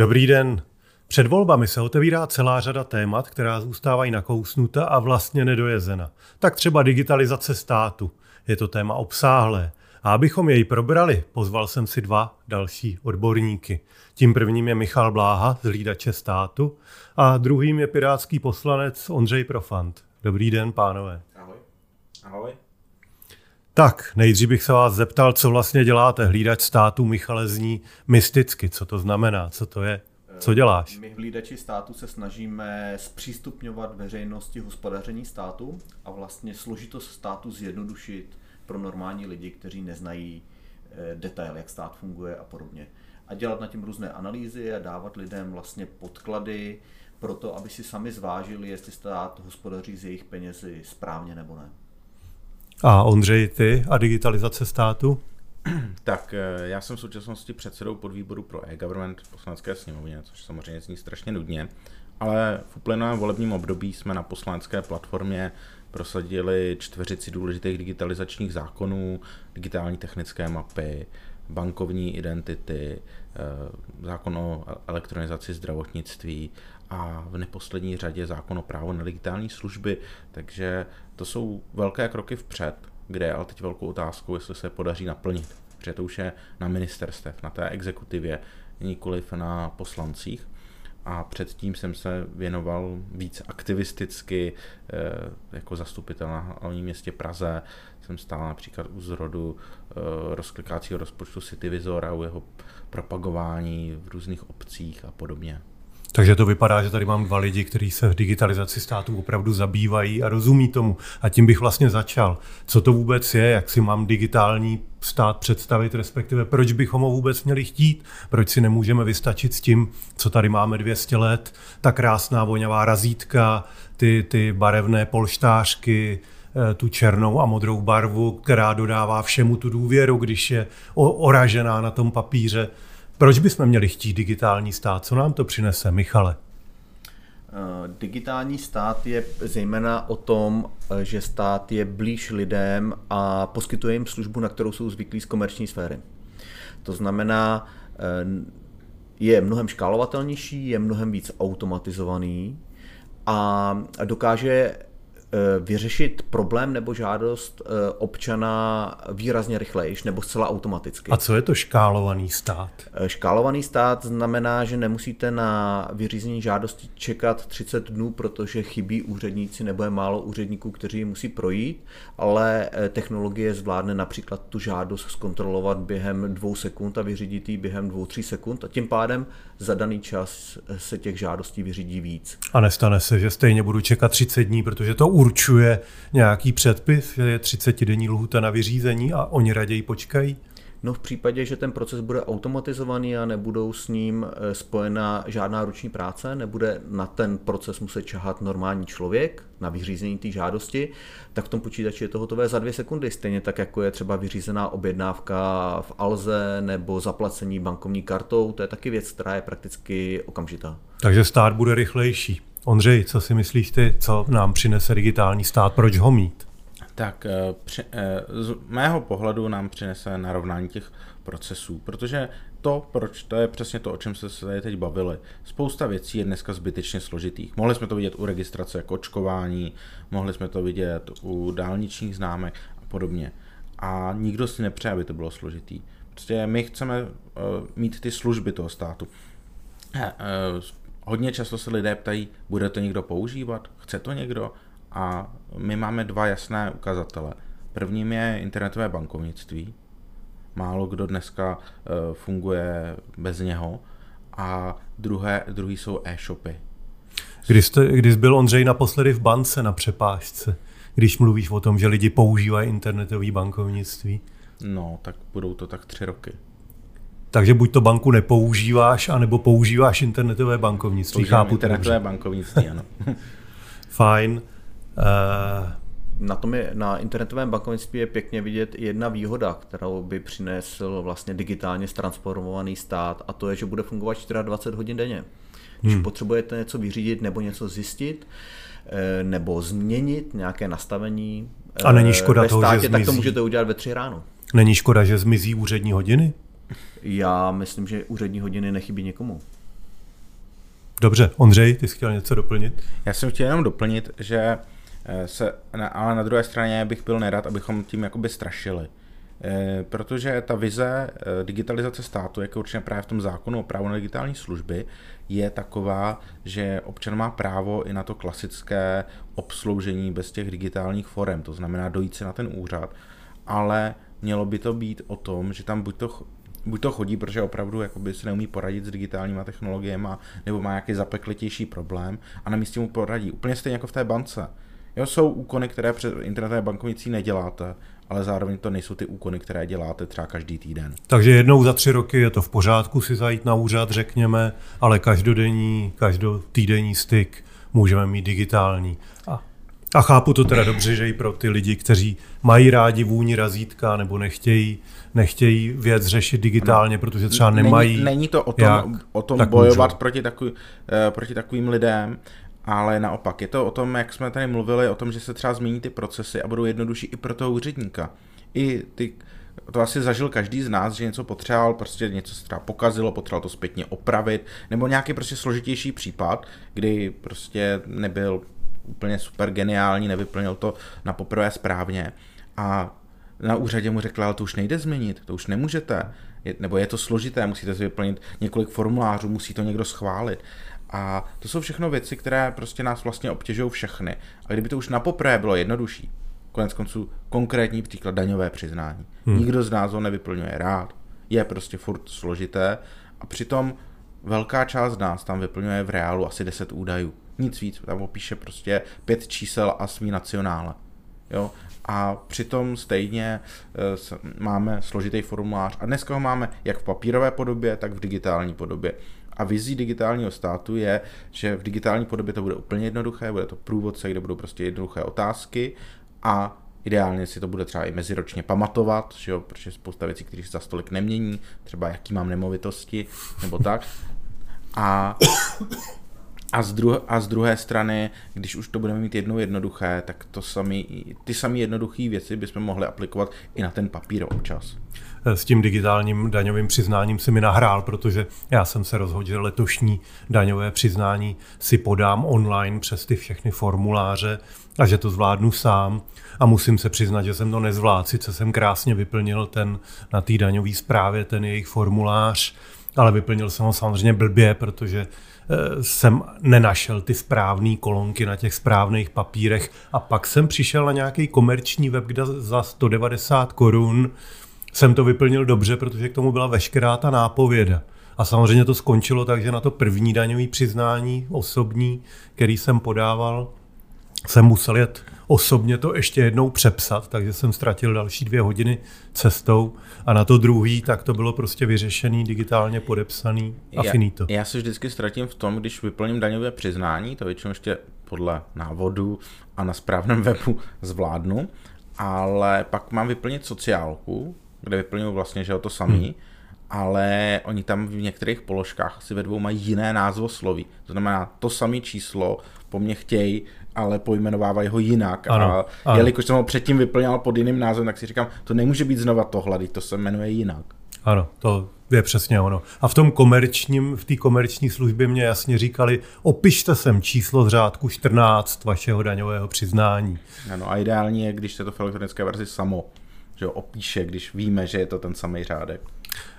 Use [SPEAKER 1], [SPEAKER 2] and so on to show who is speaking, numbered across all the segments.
[SPEAKER 1] Dobrý den. Před volbami se otevírá celá řada témat, která zůstávají nakousnuta a vlastně nedojezena. Tak třeba digitalizace státu. Je to téma obsáhlé. A abychom jej probrali, pozval jsem si dva další odborníky. Tím prvním je Michal Bláha z Lídače státu a druhým je pirátský poslanec Ondřej Profant. Dobrý den, pánové.
[SPEAKER 2] Ahoj. Ahoj.
[SPEAKER 1] Tak, nejdřív bych se vás zeptal, co vlastně děláte. Hlídač státu Michale zní mysticky. Co to znamená? Co to je? Co děláš?
[SPEAKER 2] My v hlídači státu se snažíme zpřístupňovat veřejnosti hospodaření státu a vlastně složitost státu zjednodušit pro normální lidi, kteří neznají eh, detail, jak stát funguje a podobně. A dělat na tím různé analýzy a dávat lidem vlastně podklady pro to, aby si sami zvážili, jestli stát hospodaří z jejich penězi správně nebo ne.
[SPEAKER 1] A Ondřej, ty a digitalizace státu?
[SPEAKER 3] Tak eh, já jsem v současnosti předsedou podvýboru pro e-government v poslanecké sněmovně, což samozřejmě zní strašně nudně, ale v uplynulém volebním období jsme na poslanecké platformě prosadili čtveřici důležitých digitalizačních zákonů, digitální technické mapy, bankovní identity, eh, zákon o elektronizaci zdravotnictví a v neposlední řadě zákon o právo na digitální služby, takže to jsou velké kroky vpřed, kde je ale teď velkou otázkou, jestli se podaří naplnit. Protože to už je na ministerstev, na té exekutivě, nikoliv na poslancích. A předtím jsem se věnoval víc aktivisticky eh, jako zastupitel na hlavním městě Praze. Jsem stál například u zrodu eh, rozklikácího rozpočtu Cityvizor a u jeho propagování v různých obcích a podobně.
[SPEAKER 1] Takže to vypadá, že tady mám dva lidi, kteří se v digitalizaci státu opravdu zabývají a rozumí tomu. A tím bych vlastně začal. Co to vůbec je, jak si mám digitální stát představit, respektive proč bychom ho vůbec měli chtít, proč si nemůžeme vystačit s tím, co tady máme 200 let, ta krásná voňavá razítka, ty, ty barevné polštářky, eh, tu černou a modrou barvu, která dodává všemu tu důvěru, když je oražená na tom papíře. Proč bychom měli chtít digitální stát? Co nám to přinese, Michale?
[SPEAKER 2] Eh, digitální stát je zejména o tom, eh, že stát je blíž lidem a poskytuje jim službu, na kterou jsou zvyklí z komerční sféry. To znamená, eh, je mnohem škálovatelnější, je mnohem víc automatizovaný a dokáže vyřešit problém nebo žádost eh, občana výrazně rychleji nebo zcela automaticky.
[SPEAKER 1] A co je to škálovaný stát?
[SPEAKER 2] Eh, škálovaný stát znamená, že nemusíte na vyřízení žádosti čekat 30 dnů, protože chybí úředníci nebo je málo úředníků, kteří musí projít, ale technologie zvládne například tu žádost zkontrolovat během dvou sekund a vyřídit ji během dvou, tří sekund a tím pádem za daný čas se těch žádostí vyřídí víc.
[SPEAKER 1] A nestane se, že stejně budu čekat 30 dní, protože to určuje nějaký předpis, že je 30 denní lhuta na vyřízení a oni raději počkají?
[SPEAKER 2] No v případě, že ten proces bude automatizovaný a nebudou s ním eh, spojena žádná ruční práce, nebude na ten proces muset čahat normální člověk na vyřízení té žádosti, tak v tom počítači je to hotové za dvě sekundy, stejně tak jako je třeba vyřízená objednávka v Alze nebo zaplacení bankovní kartou, to je taky věc, která je prakticky okamžitá.
[SPEAKER 1] Takže stát bude rychlejší. Ondřej, co si myslíš ty, co nám přinese digitální stát, proč ho mít?
[SPEAKER 3] Tak eh, eh, z mého pohledu nám přinese narovnání těch procesů, protože to, proč, to je přesně to, o čem se tady teď bavili. Spousta věcí je dneska zbytečně složitých. Mohli jsme to vidět u registrace jako očkování, mohli jsme to vidět u dálničních známek a podobně. A nikdo si nepřeje, aby to bylo složitý. Prostě my chceme uh, mít ty služby toho státu. Hodně často se lidé ptají, bude to někdo používat, chce to někdo? A my máme dva jasné ukazatele. Prvním je internetové bankovnictví. Málo kdo dneska uh, funguje bez něho. A druhé, druhý jsou e-shopy.
[SPEAKER 1] Když, jste, když byl Ondřej naposledy v bance na přepážce, když mluvíš o tom, že lidi používají internetové bankovnictví?
[SPEAKER 3] No, tak budou to tak tři roky.
[SPEAKER 1] Takže buď to banku nepoužíváš, anebo používáš internetové bankovnictví.
[SPEAKER 3] Používám Chápu internetové bankovnictví, ano.
[SPEAKER 1] Fajn.
[SPEAKER 2] Uh, na, tom je, na internetovém bankovnictví je pěkně vidět jedna výhoda, kterou by přinesl vlastně digitálně transformovaný stát a to je, že bude fungovat 24 hodin denně. Když hmm. potřebujete něco vyřídit nebo něco zjistit, eh, nebo změnit nějaké nastavení
[SPEAKER 1] a není škoda
[SPEAKER 2] ve státě,
[SPEAKER 1] toho, že
[SPEAKER 2] tak to můžete udělat ve tři ráno.
[SPEAKER 1] Není škoda, že zmizí úřední hodiny?
[SPEAKER 2] Já myslím, že úřední hodiny nechybí někomu.
[SPEAKER 1] Dobře, Ondřej, ty jsi chtěl něco doplnit?
[SPEAKER 3] Já jsem chtěl jenom doplnit, že eh, se, ale na druhé straně bych byl nerad, abychom tím jakoby strašili. Eh, protože ta vize eh, digitalizace státu, jak je určitě právě v tom zákonu o právu na digitální služby, je taková, že občan má právo i na to klasické obsloužení bez těch digitálních forem, to znamená dojít si na ten úřad, ale mělo by to být o tom, že tam buď to buď to chodí, protože opravdu jakoby si neumí poradit s digitálníma technologiemi, nebo má nějaký zapeklitější problém a na místě mu poradí. Úplně stejně jako v té bance. Jo, jsou úkony, které před internetové bankovnicí neděláte, ale zároveň to nejsou ty úkony, které děláte třeba každý týden.
[SPEAKER 1] Takže jednou za tři roky je to v pořádku si zajít na úřad, řekněme, ale každodenní, každotýdenní styk můžeme mít digitální. A, a chápu to teda dobře, že i pro ty lidi, kteří mají rádi vůni razítka nebo nechtějí, nechtějí věc řešit digitálně, no, protože třeba nemají.
[SPEAKER 3] Není, není to o tom, jak, o tom bojovat proti, takový, uh, proti takovým lidem, ale naopak je to o tom, jak jsme tady mluvili, o tom, že se třeba změní ty procesy a budou jednodušší i pro toho úředníka. I ty, to asi zažil každý z nás, že něco potřeboval, prostě něco se třeba pokazilo, potřeboval to zpětně opravit, nebo nějaký prostě složitější případ, kdy prostě nebyl úplně super geniální, nevyplnil to na poprvé správně a na úřadě mu řekla, ale to už nejde změnit, to už nemůžete, je, nebo je to složité, musíte si vyplnit několik formulářů, musí to někdo schválit. A to jsou všechno věci, které prostě nás vlastně obtěžují všechny. A kdyby to už na poprvé bylo jednodušší, konec konců konkrétní příklad daňové přiznání. Hmm. Nikdo z nás ho nevyplňuje rád, je prostě furt složité a přitom velká část z nás tam vyplňuje v reálu asi 10 údajů. Nic víc, tam opíše prostě pět čísel a svý nacionále. Jo? A přitom stejně e, máme složitý formulář a dneska ho máme jak v papírové podobě, tak v digitální podobě. A vizí digitálního státu je, že v digitální podobě to bude úplně jednoduché, bude to průvodce, kde budou prostě jednoduché otázky a ideálně si to bude třeba i meziročně pamatovat, že jo, protože spousta věcí, které se za stolik nemění, třeba jaký mám nemovitosti nebo tak. A a z, druh- a z druhé strany, když už to budeme mít jednou jednoduché, tak to sami, ty samé jednoduché věci bychom mohli aplikovat i na ten papír občas.
[SPEAKER 1] S tím digitálním daňovým přiznáním si mi nahrál, protože já jsem se rozhodl, že letošní daňové přiznání si podám online přes ty všechny formuláře a že to zvládnu sám. A musím se přiznat, že jsem to nezvládl. Sice jsem krásně vyplnil ten na té daňové zprávě ten jejich formulář, ale vyplnil jsem ho samozřejmě blbě, protože Eh, jsem nenašel ty správné kolonky na těch správných papírech a pak jsem přišel na nějaký komerční web, kde za 190 korun jsem to vyplnil dobře, protože k tomu byla veškerá ta nápověda. A samozřejmě to skončilo tak, že na to první daňové přiznání osobní, který jsem podával, jsem musel jet osobně to ještě jednou přepsat, takže jsem ztratil další dvě hodiny cestou a na to druhý, tak to bylo prostě vyřešený, digitálně podepsaný a já, finito.
[SPEAKER 3] Já se vždycky ztratím v tom, když vyplním daňové přiznání, to většinou ještě podle návodu a na správném webu zvládnu, ale pak mám vyplnit sociálku, kde vyplňuji vlastně, že o to samý, hmm ale oni tam v některých položkách si ve dvou mají jiné názvosloví. To znamená, to samé číslo po mně chtějí, ale pojmenovávají ho jinak. Ano, a ano. jelikož jsem ho předtím vyplňal pod jiným názvem, tak si říkám, to nemůže být znova tohle, to se jmenuje jinak.
[SPEAKER 1] Ano, to je přesně ono. A v tom komerčním, v té komerční službě mě jasně říkali, opište sem číslo z řádku 14 vašeho daňového přiznání.
[SPEAKER 3] Ano, a ideální je, když se to v elektronické verzi samo že jo, opíše, když víme, že je to ten samý řádek.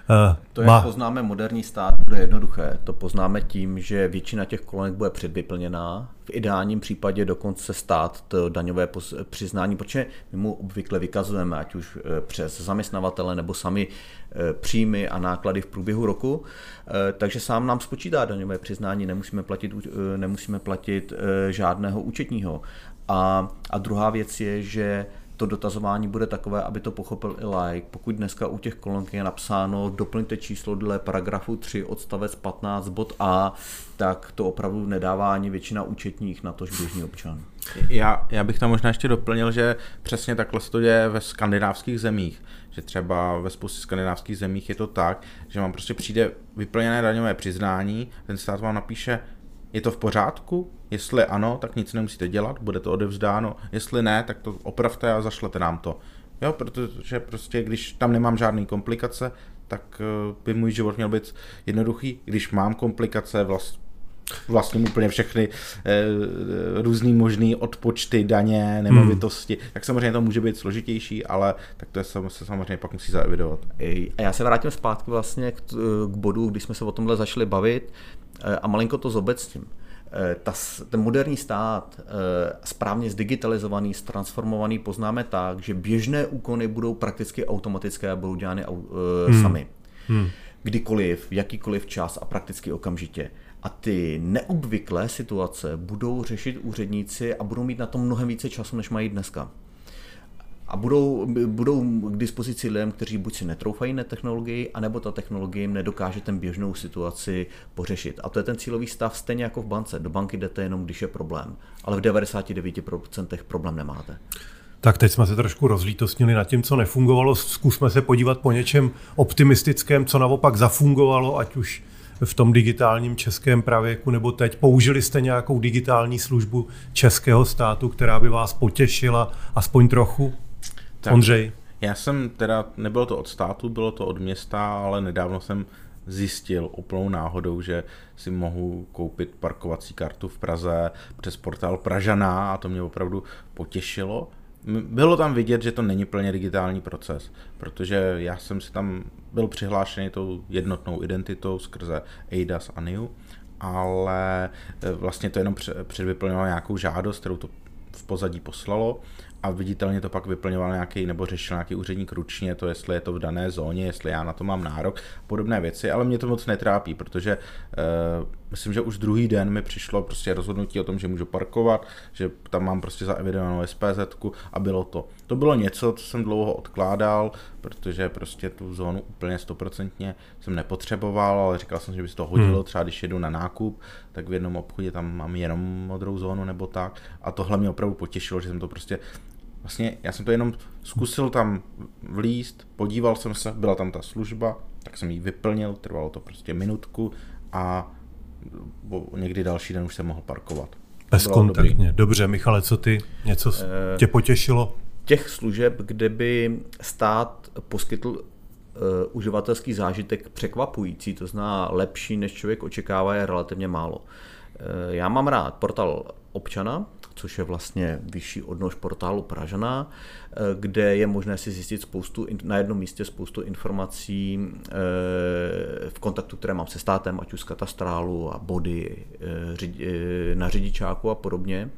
[SPEAKER 2] Uh, to, jak má... poznáme moderní stát, bude jednoduché. To poznáme tím, že většina těch kolonek bude předvyplněná. V ideálním případě dokonce stát to daňové přiznání, protože my mu obvykle vykazujeme, ať už eh, přes zaměstnavatele nebo sami eh, příjmy a náklady v průběhu roku. Takže sám nám spočítá daňové přiznání, nemusíme platit, nemusíme platit žádného účetního. A, a druhá věc je, že to dotazování bude takové, aby to pochopil i like. Pokud dneska u těch kolonek je napsáno doplňte číslo dle paragrafu 3 odstavec 15 bod A, tak to opravdu nedává ani většina účetních na tož běžný občan.
[SPEAKER 3] Já, já bych tam možná ještě doplnil, že přesně takhle se to děje ve skandinávských zemích. Že třeba ve spoustě skandinávských zemích je to tak, že vám prostě přijde vyplněné daňové přiznání, ten stát vám napíše, je to v pořádku? Jestli ano, tak nic nemusíte dělat, bude to odevzdáno. Jestli ne, tak to opravte a zašlete nám to. Jo, protože prostě, když tam nemám žádné komplikace, tak eh, by můj život měl být jednoduchý. Když mám komplikace, vlast, vlastním úplně všechny e, různý možný odpočty, daně, nemovitosti, hmm. tak samozřejmě to může být složitější, ale tak to je, se samozřejmě pak musí zaevidovat.
[SPEAKER 2] A já se vrátím zpátky vlastně k, k bodu, když jsme se o tomhle začali bavit e, a malinko to zobecním. E, ta, ten moderní stát, správně zdigitalizovaný, transformovaný, poznáme tak, že běžné úkony budou prakticky automatické a budou dělány hmm. sami. Hmm. Kdykoliv, v jakýkoliv čas a prakticky okamžitě. A ty neobvyklé situace budou řešit úředníci a budou mít na to mnohem více času, než mají dneska. A budou, budou k dispozici lidem, kteří buď si netroufají na technologii, anebo ta technologie jim nedokáže ten běžnou situaci pořešit. A to je ten cílový stav stejně jako v bance. Do banky jdete jenom, když je problém. Ale v 99% problém nemáte.
[SPEAKER 1] Tak teď jsme se trošku rozlítostnili nad tím, co nefungovalo. Zkusme se podívat po něčem optimistickém, co naopak zafungovalo, ať už v tom digitálním českém pravěku, nebo teď použili jste nějakou digitální službu českého státu, která by vás potěšila aspoň trochu? Tak, Ondřej?
[SPEAKER 3] Já jsem teda, nebylo to od státu, bylo to od města, ale nedávno jsem zjistil úplnou náhodou, že si mohu koupit parkovací kartu v Praze přes portál Pražaná a to mě opravdu potěšilo. Bylo tam vidět, že to není plně digitální proces, protože já jsem si tam byl přihlášený tou jednotnou identitou skrze ADAS a NIU, ale e, vlastně to jenom předvyplňovalo nějakou žádost, kterou to v pozadí poslalo a viditelně to pak vyplňoval nějaký nebo řešil nějaký úředník ručně, to jestli je to v dané zóně, jestli já na to mám nárok, podobné věci, ale mě to moc netrápí, protože uh, myslím, že už druhý den mi přišlo prostě rozhodnutí o tom, že můžu parkovat, že tam mám prostě zaevidovanou SPZ a bylo to. To bylo něco, co jsem dlouho odkládal, protože prostě tu zónu úplně stoprocentně jsem nepotřeboval, ale říkal jsem, že by se to hodilo, hmm. třeba když jedu na nákup, tak v jednom obchodě tam mám jenom modrou zónu nebo tak. A tohle mě opravdu potěšilo, že jsem to prostě Vlastně já jsem to jenom zkusil tam vlíst, podíval jsem se, byla tam ta služba, tak jsem ji vyplnil, trvalo to prostě minutku a někdy další den už jsem mohl parkovat.
[SPEAKER 1] Bezkontaktně. Dobře, Michale, co ty? Něco e, tě potěšilo?
[SPEAKER 2] Těch služeb, kde by stát poskytl uh, uživatelský zážitek překvapující, to zná lepší, než člověk očekává, je relativně málo. Uh, já mám rád portál občana, což je vlastně vyšší odnož portálu Pražana, eh, kde je možné si zjistit spoustu, na jednom místě spoustu informací eh, v kontaktu, které mám se státem, ať už z katastrálu a body eh, na řidičáku a podobně.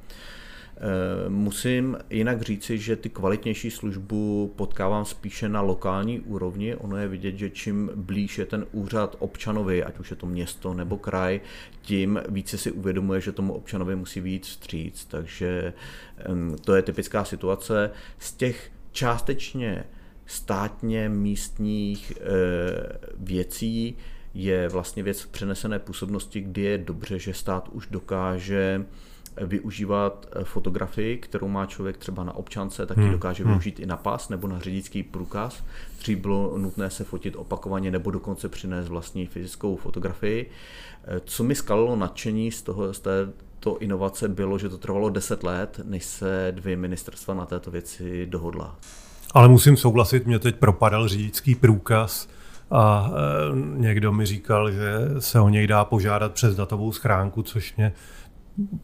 [SPEAKER 2] Eh, musím jinak říci, že ty kvalitnější službu potkávám spíše na lokální úrovni. Ono je vidět, že čím blíž je ten úřad občanovi, ať už je to město nebo kraj, tím více si uvědomuje, že tomu občanovi musí víc vstříc. Takže to je typická situace. Z těch částečně státně místních eh, věcí je vlastně věc přenesené působnosti, kdy je dobře, že stát už dokáže využívat eh, fotografii, kterou má člověk třeba na občance, tak ji hmm. dokáže hmm. využít i na pas nebo na řidičský průkaz. Dřív bylo nutné se fotit opakovaně nebo dokonce přinést vlastní fyzickou fotografii. Eh, co mi skalilo nadšení z, toho, z této inovace bylo, že to trvalo 10 let, než se dvě ministerstva na této věci dohodla.
[SPEAKER 1] Ale musím souhlasit, mě teď propadal řidičský průkaz a e, někdo mi říkal, že se o něj dá požádat přes datovou schránku, což mě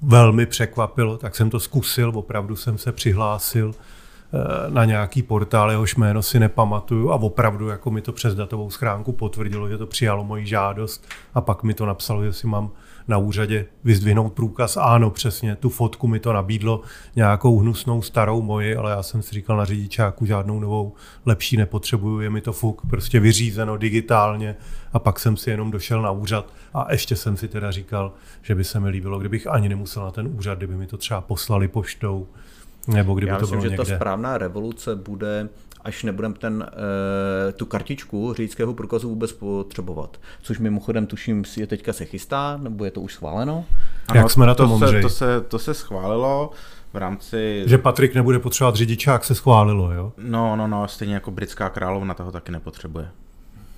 [SPEAKER 1] velmi překvapilo, tak jsem to zkusil, opravdu jsem se přihlásil eh, na nějaký portál, jehož jméno si nepamatuju a opravdu jako mi to přes datovou schránku potvrdilo, že to přijalo moji žádost a pak mi to napsalo, že si mám na úřadě vyzdvihnout průkaz. Ano, přesně, tu fotku mi to nabídlo nějakou hnusnou starou moji, ale já jsem si říkal na řidičáku žádnou novou lepší nepotřebuju, je mi to fuk, prostě vyřízeno digitálně a pak jsem si jenom došel na úřad a ještě jsem si teda říkal, že by se mi líbilo, kdybych ani nemusel na ten úřad, kdyby mi to třeba poslali poštou, nebo kdyby
[SPEAKER 2] Já
[SPEAKER 1] to
[SPEAKER 2] myslím,
[SPEAKER 1] bylo
[SPEAKER 2] že
[SPEAKER 1] někde.
[SPEAKER 2] ta správná revoluce bude až nebudeme ten, e, tu kartičku řidičského průkazu vůbec potřebovat. Což mimochodem tuším, je teďka se chystá, nebo je to už schváleno?
[SPEAKER 1] Ano, Jak jsme na tom,
[SPEAKER 3] to se, to, se, to se schválilo v rámci...
[SPEAKER 1] Že Patrik nebude potřebovat řidičák, se schválilo, jo?
[SPEAKER 3] No, no, no, stejně jako britská královna toho taky nepotřebuje.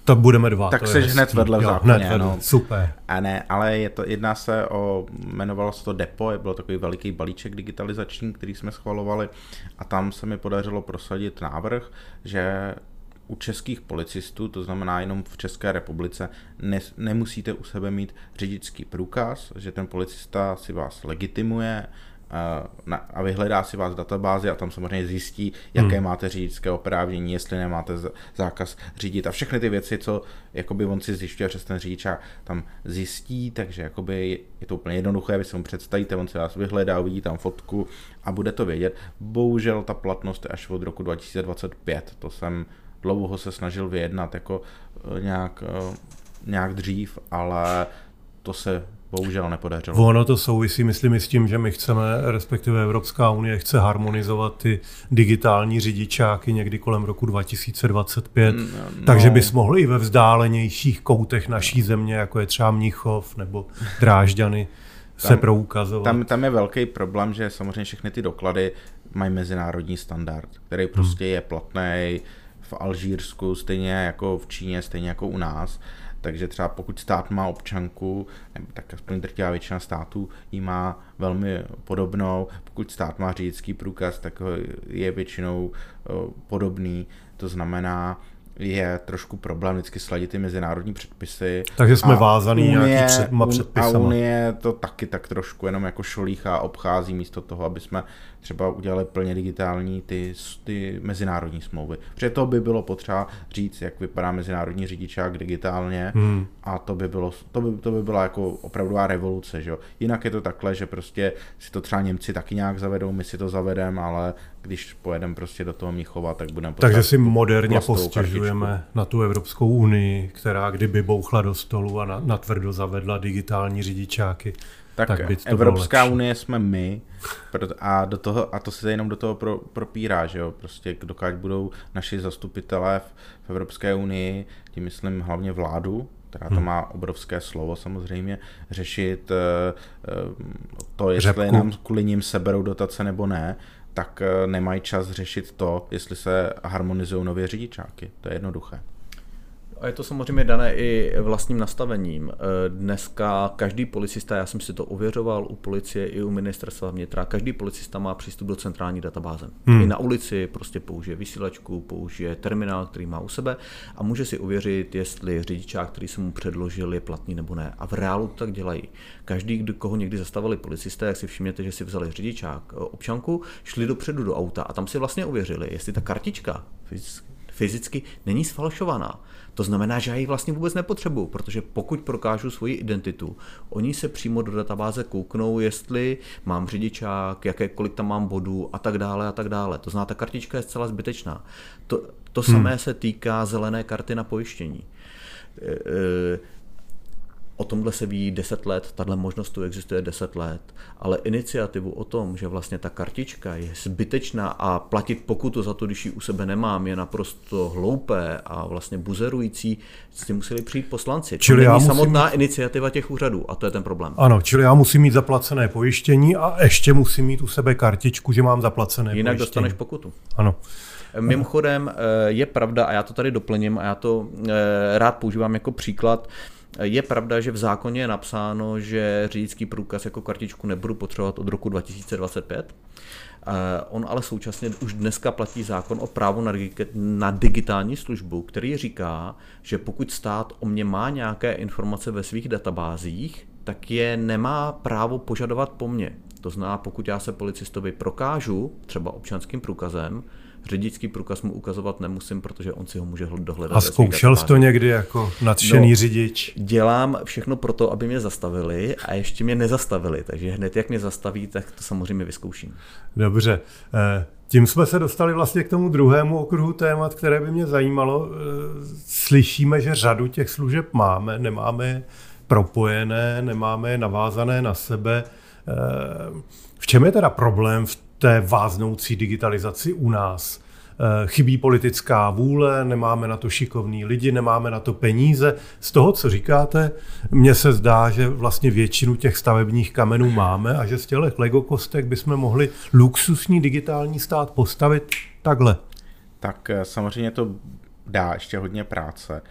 [SPEAKER 1] Tak budeme dva.
[SPEAKER 3] Tak jsi hned vedle v zákoně, hned vedle. No.
[SPEAKER 1] Super.
[SPEAKER 3] A ne, ale je to, jedná se o, jmenovalo se to Depo, bylo takový veliký balíček digitalizační, který jsme schvalovali a tam se mi podařilo prosadit návrh, že u českých policistů, to znamená jenom v České republice, ne, nemusíte u sebe mít řidičský průkaz, že ten policista si vás legitimuje, a vyhledá si vás databázi a tam samozřejmě zjistí, jaké hmm. máte řidičské oprávnění, jestli nemáte zákaz řídit a všechny ty věci, co jakoby on si zjišťuje přes ten řidič tam zjistí, takže jakoby je to úplně jednoduché, vy si mu představíte, on si vás vyhledá, uvidí tam fotku a bude to vědět. Bohužel ta platnost je až od roku 2025, to jsem dlouho se snažil vyjednat jako eh, nějak, eh, nějak dřív, ale to se bohužel nepodařilo.
[SPEAKER 1] Ono to souvisí, myslím, s tím, že my chceme, respektive Evropská unie chce harmonizovat ty digitální řidičáky někdy kolem roku 2025, mm, no. takže bys mohl i ve vzdálenějších koutech naší země, jako je třeba Mnichov nebo Drážďany, se tam, proukazovat.
[SPEAKER 3] Tam, tam je velký problém, že samozřejmě všechny ty doklady mají mezinárodní standard, který prostě hmm. je platný v Alžírsku, stejně jako v Číně, stejně jako u nás. Takže třeba pokud stát má občanku, tak aspoň drtivá většina států ji má velmi podobnou. Pokud stát má řidičský průkaz, tak je většinou podobný. To znamená, je trošku problém vždycky sladit ty mezinárodní předpisy.
[SPEAKER 1] Takže jsme a vázaný unie, nějaký předma
[SPEAKER 3] předpisama. A Unie to taky tak trošku jenom jako šolíchá obchází místo toho, aby jsme třeba udělali plně digitální ty, ty mezinárodní smlouvy. Protože to by bylo potřeba říct, jak vypadá mezinárodní řidičák digitálně hmm. a to by, bylo, to, by, to by byla jako opravdová revoluce. Že? Jinak je to takhle, že prostě si to třeba Němci taky nějak zavedou, my si to zavedeme, ale když pojedeme prostě do toho Mnichova, tak budeme
[SPEAKER 1] Takže si moderně postěžujeme na tu Evropskou unii, která kdyby bouchla do stolu a na, natvrdo zavedla digitální řidičáky.
[SPEAKER 3] Tak, tak to Evropská unie jsme my a, do toho, a to se jenom do toho pro, propírá, že jo, prostě dokud budou naši zastupitelé v, v Evropské unii, tím myslím hlavně vládu, která to hmm. má obrovské slovo samozřejmě, řešit uh, to, jestli Řepku. nám kvůli ním seberou dotace nebo ne, tak eh, nemají čas řešit to, jestli se harmonizují nově řidičáky. To je jednoduché.
[SPEAKER 2] A je to samozřejmě dané i vlastním nastavením. Eh, dneska každý policista, já jsem si to ověřoval u policie i u ministerstva vnitra, každý policista má přístup do centrální databáze. Hmm. I na ulici prostě použije vysílačku, použije terminál, který má u sebe a může si ověřit, jestli řidičák, který se mu předložil, je platný nebo ne. A v reálu to tak dělají. Každý, koho někdy zastavili policisté, jak si všimněte, že si vzali řidičák, eh, občanku, šli dopředu do auta a tam si vlastně ověřili, jestli ta kartička fyzicky není sfalšovaná. To znamená, že já ji vlastně vůbec nepotřebuju, protože pokud prokážu svoji identitu, oni se přímo do databáze kouknou, jestli mám řidičák, jaké, kolik tam mám bodů a tak dále a tak dále. To znamená, ta kartička je zcela zbytečná. To, to samé hmm. se týká zelené karty na pojištění. E, e, O tomhle se ví 10 let, tahle možnost tu existuje 10 let, ale iniciativu o tom, že vlastně ta kartička je zbytečná a platit pokutu za to, když ji u sebe nemám, je naprosto hloupé a vlastně buzerující, s tím museli přijít poslanci. Čili to není samotná mít... iniciativa těch úřadů a to je ten problém.
[SPEAKER 1] Ano, čili já musím mít zaplacené pojištění a ještě musím mít u sebe kartičku, že mám zaplacené
[SPEAKER 2] Jinak
[SPEAKER 1] pojištění.
[SPEAKER 2] dostaneš pokutu.
[SPEAKER 1] Ano.
[SPEAKER 2] Mimochodem eh, je pravda, a já to tady doplním, a já to eh, rád používám jako příklad, je pravda, že v zákoně je napsáno, že řidičský průkaz jako kartičku nebudu potřebovat od roku 2025. On ale současně už dneska platí zákon o právu na, na digitální službu, který říká, že pokud stát o mě má nějaké informace ve svých databázích, tak je nemá právo požadovat po mně. To znamená, pokud já se policistovi prokážu, třeba občanským průkazem, řidičský průkaz mu ukazovat nemusím, protože on si ho může dohledat.
[SPEAKER 1] A zkoušel jsi to někdy jako nadšený no, řidič?
[SPEAKER 2] Dělám všechno pro to, aby mě zastavili a ještě mě nezastavili, takže hned jak mě zastaví, tak to samozřejmě vyzkouším.
[SPEAKER 1] Dobře. Eh, tím jsme se dostali vlastně k tomu druhému okruhu témat, které by mě zajímalo. Eh, slyšíme, že řadu těch služeb máme, nemáme propojené, nemáme navázané na sebe. Eh, v čem je teda problém v té váznoucí digitalizaci u nás. Eh, chybí politická vůle, nemáme na to šikovní lidi, nemáme na to peníze. Z toho, co říkáte, mně se zdá, že vlastně většinu těch stavebních kamenů máme a že z těch Lego kostek bychom mohli luxusní digitální stát postavit takhle.
[SPEAKER 3] Tak eh, samozřejmě to dá ještě hodně práce.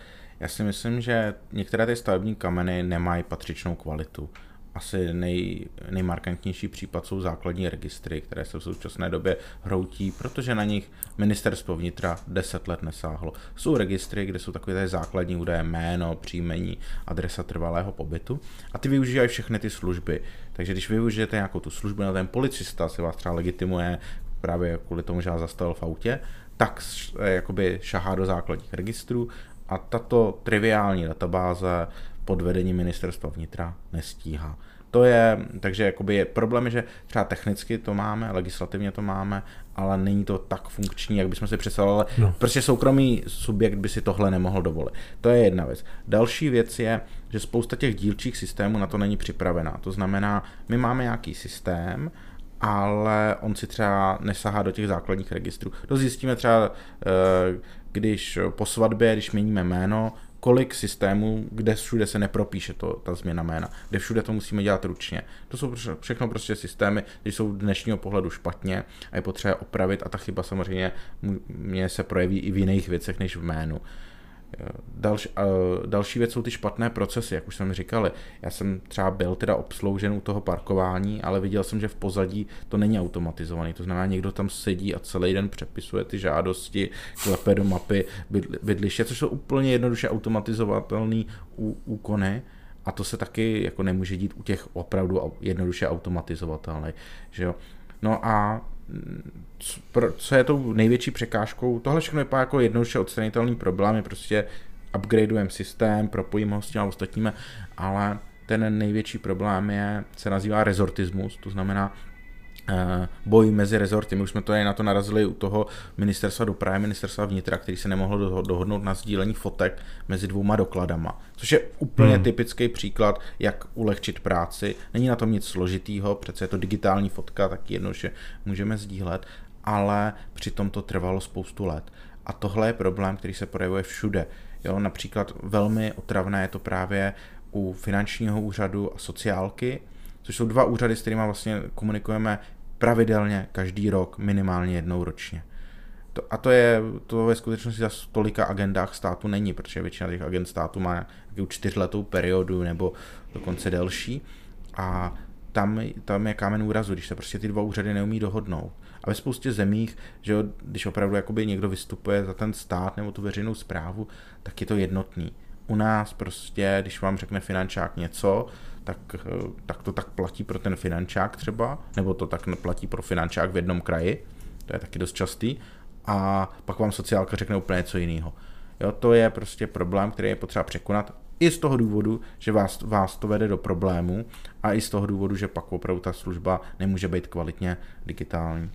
[SPEAKER 3] Já si myslím, že některé ty stavební kameny nemají patřičnou kvalitu asi nej, nejmarkantnější případ jsou základní registry, které se v současné době hroutí, protože na nich ministerstvo vnitra 10 let nesáhlo. Jsou registry, kde jsou takové základní údaje, jméno, příjmení, adresa trvalého pobytu a ty využívají všechny ty služby. Takže když využijete nějakou tu službu, na ten policista si vás třeba legitimuje právě kvůli tomu, že vás zastavil v autě, tak jakoby šahá do základních registrů a tato triviální databáze pod vedením ministerstva vnitra nestíhá. To je, takže jakoby je problém, že třeba technicky to máme, legislativně to máme, ale není to tak funkční, jak bychom si představovali. No. Prostě soukromý subjekt by si tohle nemohl dovolit. To je jedna věc. Další věc je, že spousta těch dílčích systémů na to není připravená. To znamená, my máme nějaký systém, ale on si třeba nesahá do těch základních registrů. To zjistíme třeba, eh, když po svatbě, když měníme jméno, kolik systémů, kde všude se nepropíše to, ta změna jména, kde všude to musíme dělat ručně. To jsou všechno prostě systémy, které jsou dnešního pohledu špatně a je potřeba opravit a ta chyba samozřejmě mě se projeví i v jiných věcech než v jménu. Další, další věc jsou ty špatné procesy, jak už jsem říkal. Já jsem třeba byl teda obsloužen u toho parkování, ale viděl jsem, že v pozadí to není automatizovaný. To znamená, někdo tam sedí a celý den přepisuje ty žádosti, klepe do mapy bydliště, což jsou úplně jednoduše automatizovatelné úkony. A to se taky jako nemůže dít u těch opravdu jednoduše automatizovatelných. Že jo? No a co je tou největší překážkou, tohle všechno vypadá jako jednoduše odstranitelný problém, je prostě upgradeujeme systém, propojíme ho s těma ostatními, ale ten největší problém je, se nazývá rezortismus, to znamená boj mezi rezorty. My už jsme to na to narazili u toho ministerstva dopravy, ministerstva vnitra, který se nemohlo dohodnout na sdílení fotek mezi dvouma dokladama. Což je úplně hmm. typický příklad, jak ulehčit práci. Není na tom nic složitýho, přece je to digitální fotka, tak jedno, že můžeme sdílet, ale přitom to trvalo spoustu let. A tohle je problém, který se projevuje všude. Jo, například velmi otravné je to právě u finančního úřadu a sociálky, což jsou dva úřady, s kterými vlastně komunikujeme pravidelně každý rok, minimálně jednou ročně. To, a to je, to ve skutečnosti za tolika agendách státu není, protože většina těch agent státu má nějakou čtyřletou periodu nebo dokonce delší. A tam, tam je kámen úrazu, když se prostě ty dva úřady neumí dohodnout. A ve spoustě zemích, že jo, když opravdu jakoby někdo vystupuje za ten stát nebo tu veřejnou zprávu, tak je to jednotný. U nás prostě, když vám řekne finančák něco, tak, eh, tak to tak platí pro ten finančák třeba, nebo to tak platí pro finančák v jednom kraji, to je taky dost častý, a pak vám sociálka řekne úplně něco jiného. Jo, to je prostě problém, který je potřeba překonat i z toho důvodu, že vás, vás to vede do problému a i z toho důvodu, že pak opravdu ta služba nemůže být kvalitně digitální.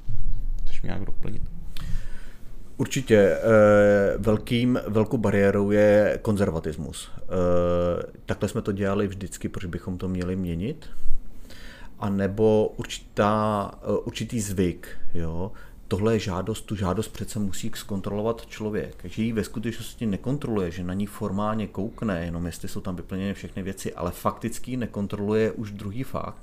[SPEAKER 3] Chceš mi nějak doplnit?
[SPEAKER 2] Určitě eh, velkým, velkou bariérou je konzervatismus. Eh, takhle jsme to dělali vždycky, proč bychom to měli měnit? A nebo určitá, eh, určitý zvyk. Jo? Tohle je žádost, tu žádost přece musí zkontrolovat člověk. Že ji ve skutečnosti nekontroluje, že na ní formálně koukne, jenom jestli jsou tam vyplněny všechny věci, ale fakticky nekontroluje už druhý fakt.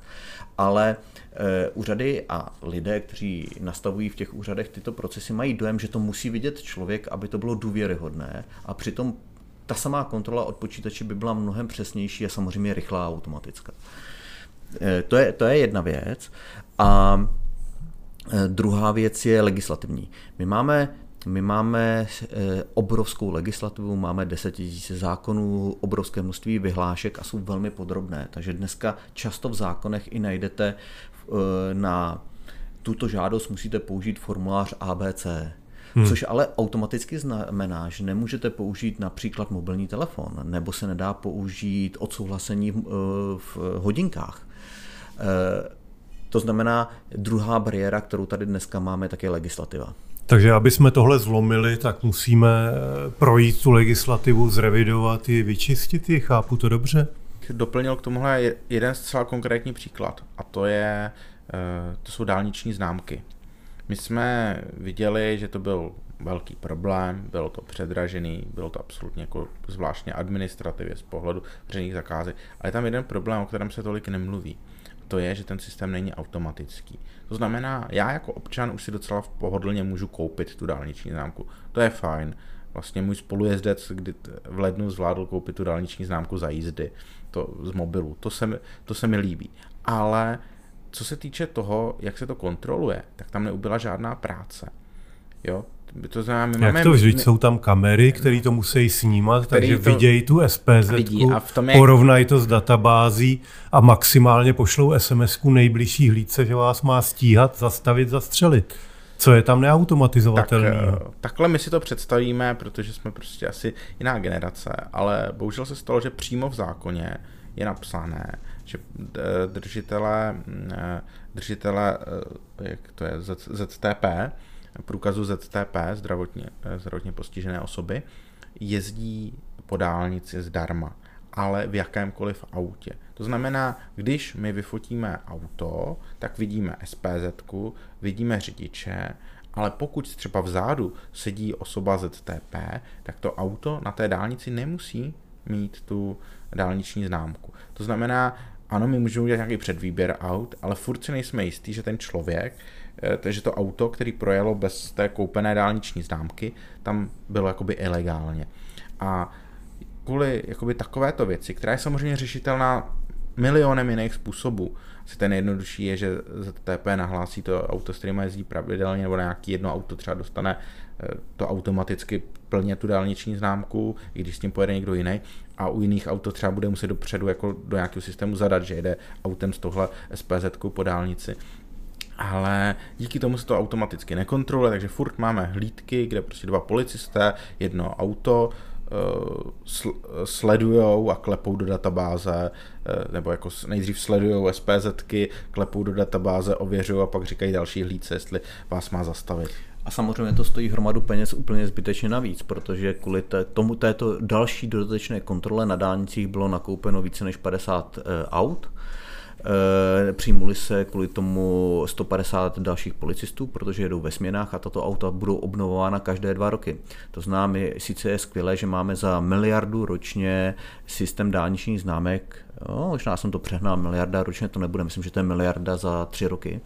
[SPEAKER 2] Ale e, úřady a lidé, kteří nastavují v těch úřadech tyto procesy, mají dojem, že to musí vidět člověk, aby to bylo důvěryhodné a přitom ta samá kontrola od počítače by byla mnohem přesnější a samozřejmě rychlá a automatická. E, to, je, to je jedna věc. A druhá věc je legislativní. My máme my máme eh, obrovskou legislativu, máme 10 000 zákonů, obrovské množství vyhlášek a jsou velmi podrobné. Takže dneska často v zákonech i najdete eh, na tuto žádost musíte použít formulář ABC. Hmm. Což ale automaticky znamená, že nemůžete použít například mobilní telefon, nebo se nedá použít odsouhlasení v hodinkách. To znamená, druhá bariéra, kterou tady dneska máme, tak je legislativa.
[SPEAKER 1] Takže aby jsme tohle zlomili, tak musíme eh, projít tu legislativu, zrevidovat ji, vyčistit ji, chápu to dobře?
[SPEAKER 3] Doplnil k tomuhle jeden zcela konkrétní příklad a to je, eh, to jsou dálniční známky. My jsme viděli, že to byl velký problém, bylo to předražený, bylo to absolutně jako zvláštně administrativě z pohledu veřejných zakázek, ale je tam jeden problém, o kterém se tolik nemluví to je, že ten systém není automatický. To znamená, já jako občan už si docela v pohodlně můžu koupit tu dálniční známku. To je fajn. Vlastně můj spolujezdec kdy v lednu zvládl koupit tu dálniční známku za jízdy to z mobilu. To se, to se mi líbí. Ale co se týče toho, jak se to kontroluje, tak tam neubyla žádná práce. Jo?
[SPEAKER 1] To znamená, my Jak máme, to vždyť my, jsou tam kamery, které to musí snímat, takže to vidějí tu SPZ, vidí a v tom je... porovnají to s databází a maximálně pošlou SMS-ku nejbližší hlídce, že vás má stíhat, zastavit, zastřelit. Co je tam neautomatizovatelné? Tak,
[SPEAKER 3] eh, takhle my si to představíme, protože jsme prostě asi jiná generace, ale bohužel se stalo, že přímo v zákoně je napsané, že eh, držitele, eh, držitele jak to je, ZTP, průkazu ZTP, zdravotně, zdravotně postižené osoby, jezdí po dálnici zdarma, ale v jakémkoliv autě. To znamená, když my vyfotíme auto, tak vidíme SPZ, vidíme řidiče, ale pokud třeba vzadu sedí osoba ZTP, tak to auto na té dálnici nemusí mít tu dálniční známku. To znamená, ano, my můžeme udělat nějaký předvýběr aut, ale furt si nejsme jistí, že ten člověk, eh, že to auto, který projelo bez té koupené dálniční známky, tam bylo jakoby ilegálně. A kvůli jakoby takovéto věci, která je samozřejmě řešitelná milionem jiných způsobů. Asi ten nejjednodušší je, že ZTP nahlásí to auto, s kterým jezdí pravidelně, nebo nějaký jedno auto třeba dostane eh, to automaticky plně tu dálniční známku, i když s tím pojede někdo jiný. A u jiných auto třeba bude muset dopředu jako do nějakého systému zadat, že jede autem s tohle SPZ po dálnici. Ale díky tomu se to automaticky nekontroluje, takže furt máme hlídky, kde prostě dva policisté, jedno auto, Eh, sledujou a klepou do databáze, eh, nebo jako nejdřív sledují SPZky, klepou do databáze, ověřují a pak říkají další hlídce, jestli vás má zastavit.
[SPEAKER 2] A samozřejmě to stojí hromadu peněz úplně zbytečně navíc, protože kvůli té, tomu této další dodatečné kontrole na dálnicích bylo nakoupeno více než 50 eh, aut, přijmuli se kvůli tomu 150 dalších policistů, protože jedou ve směnách a tato auta budou obnovována každé dva roky. To znamená, sice je skvělé, že máme za miliardu ročně systém dálničních známek, no, možná jsem to přehnal, miliarda ročně to nebude, myslím, že to je miliarda za tři roky,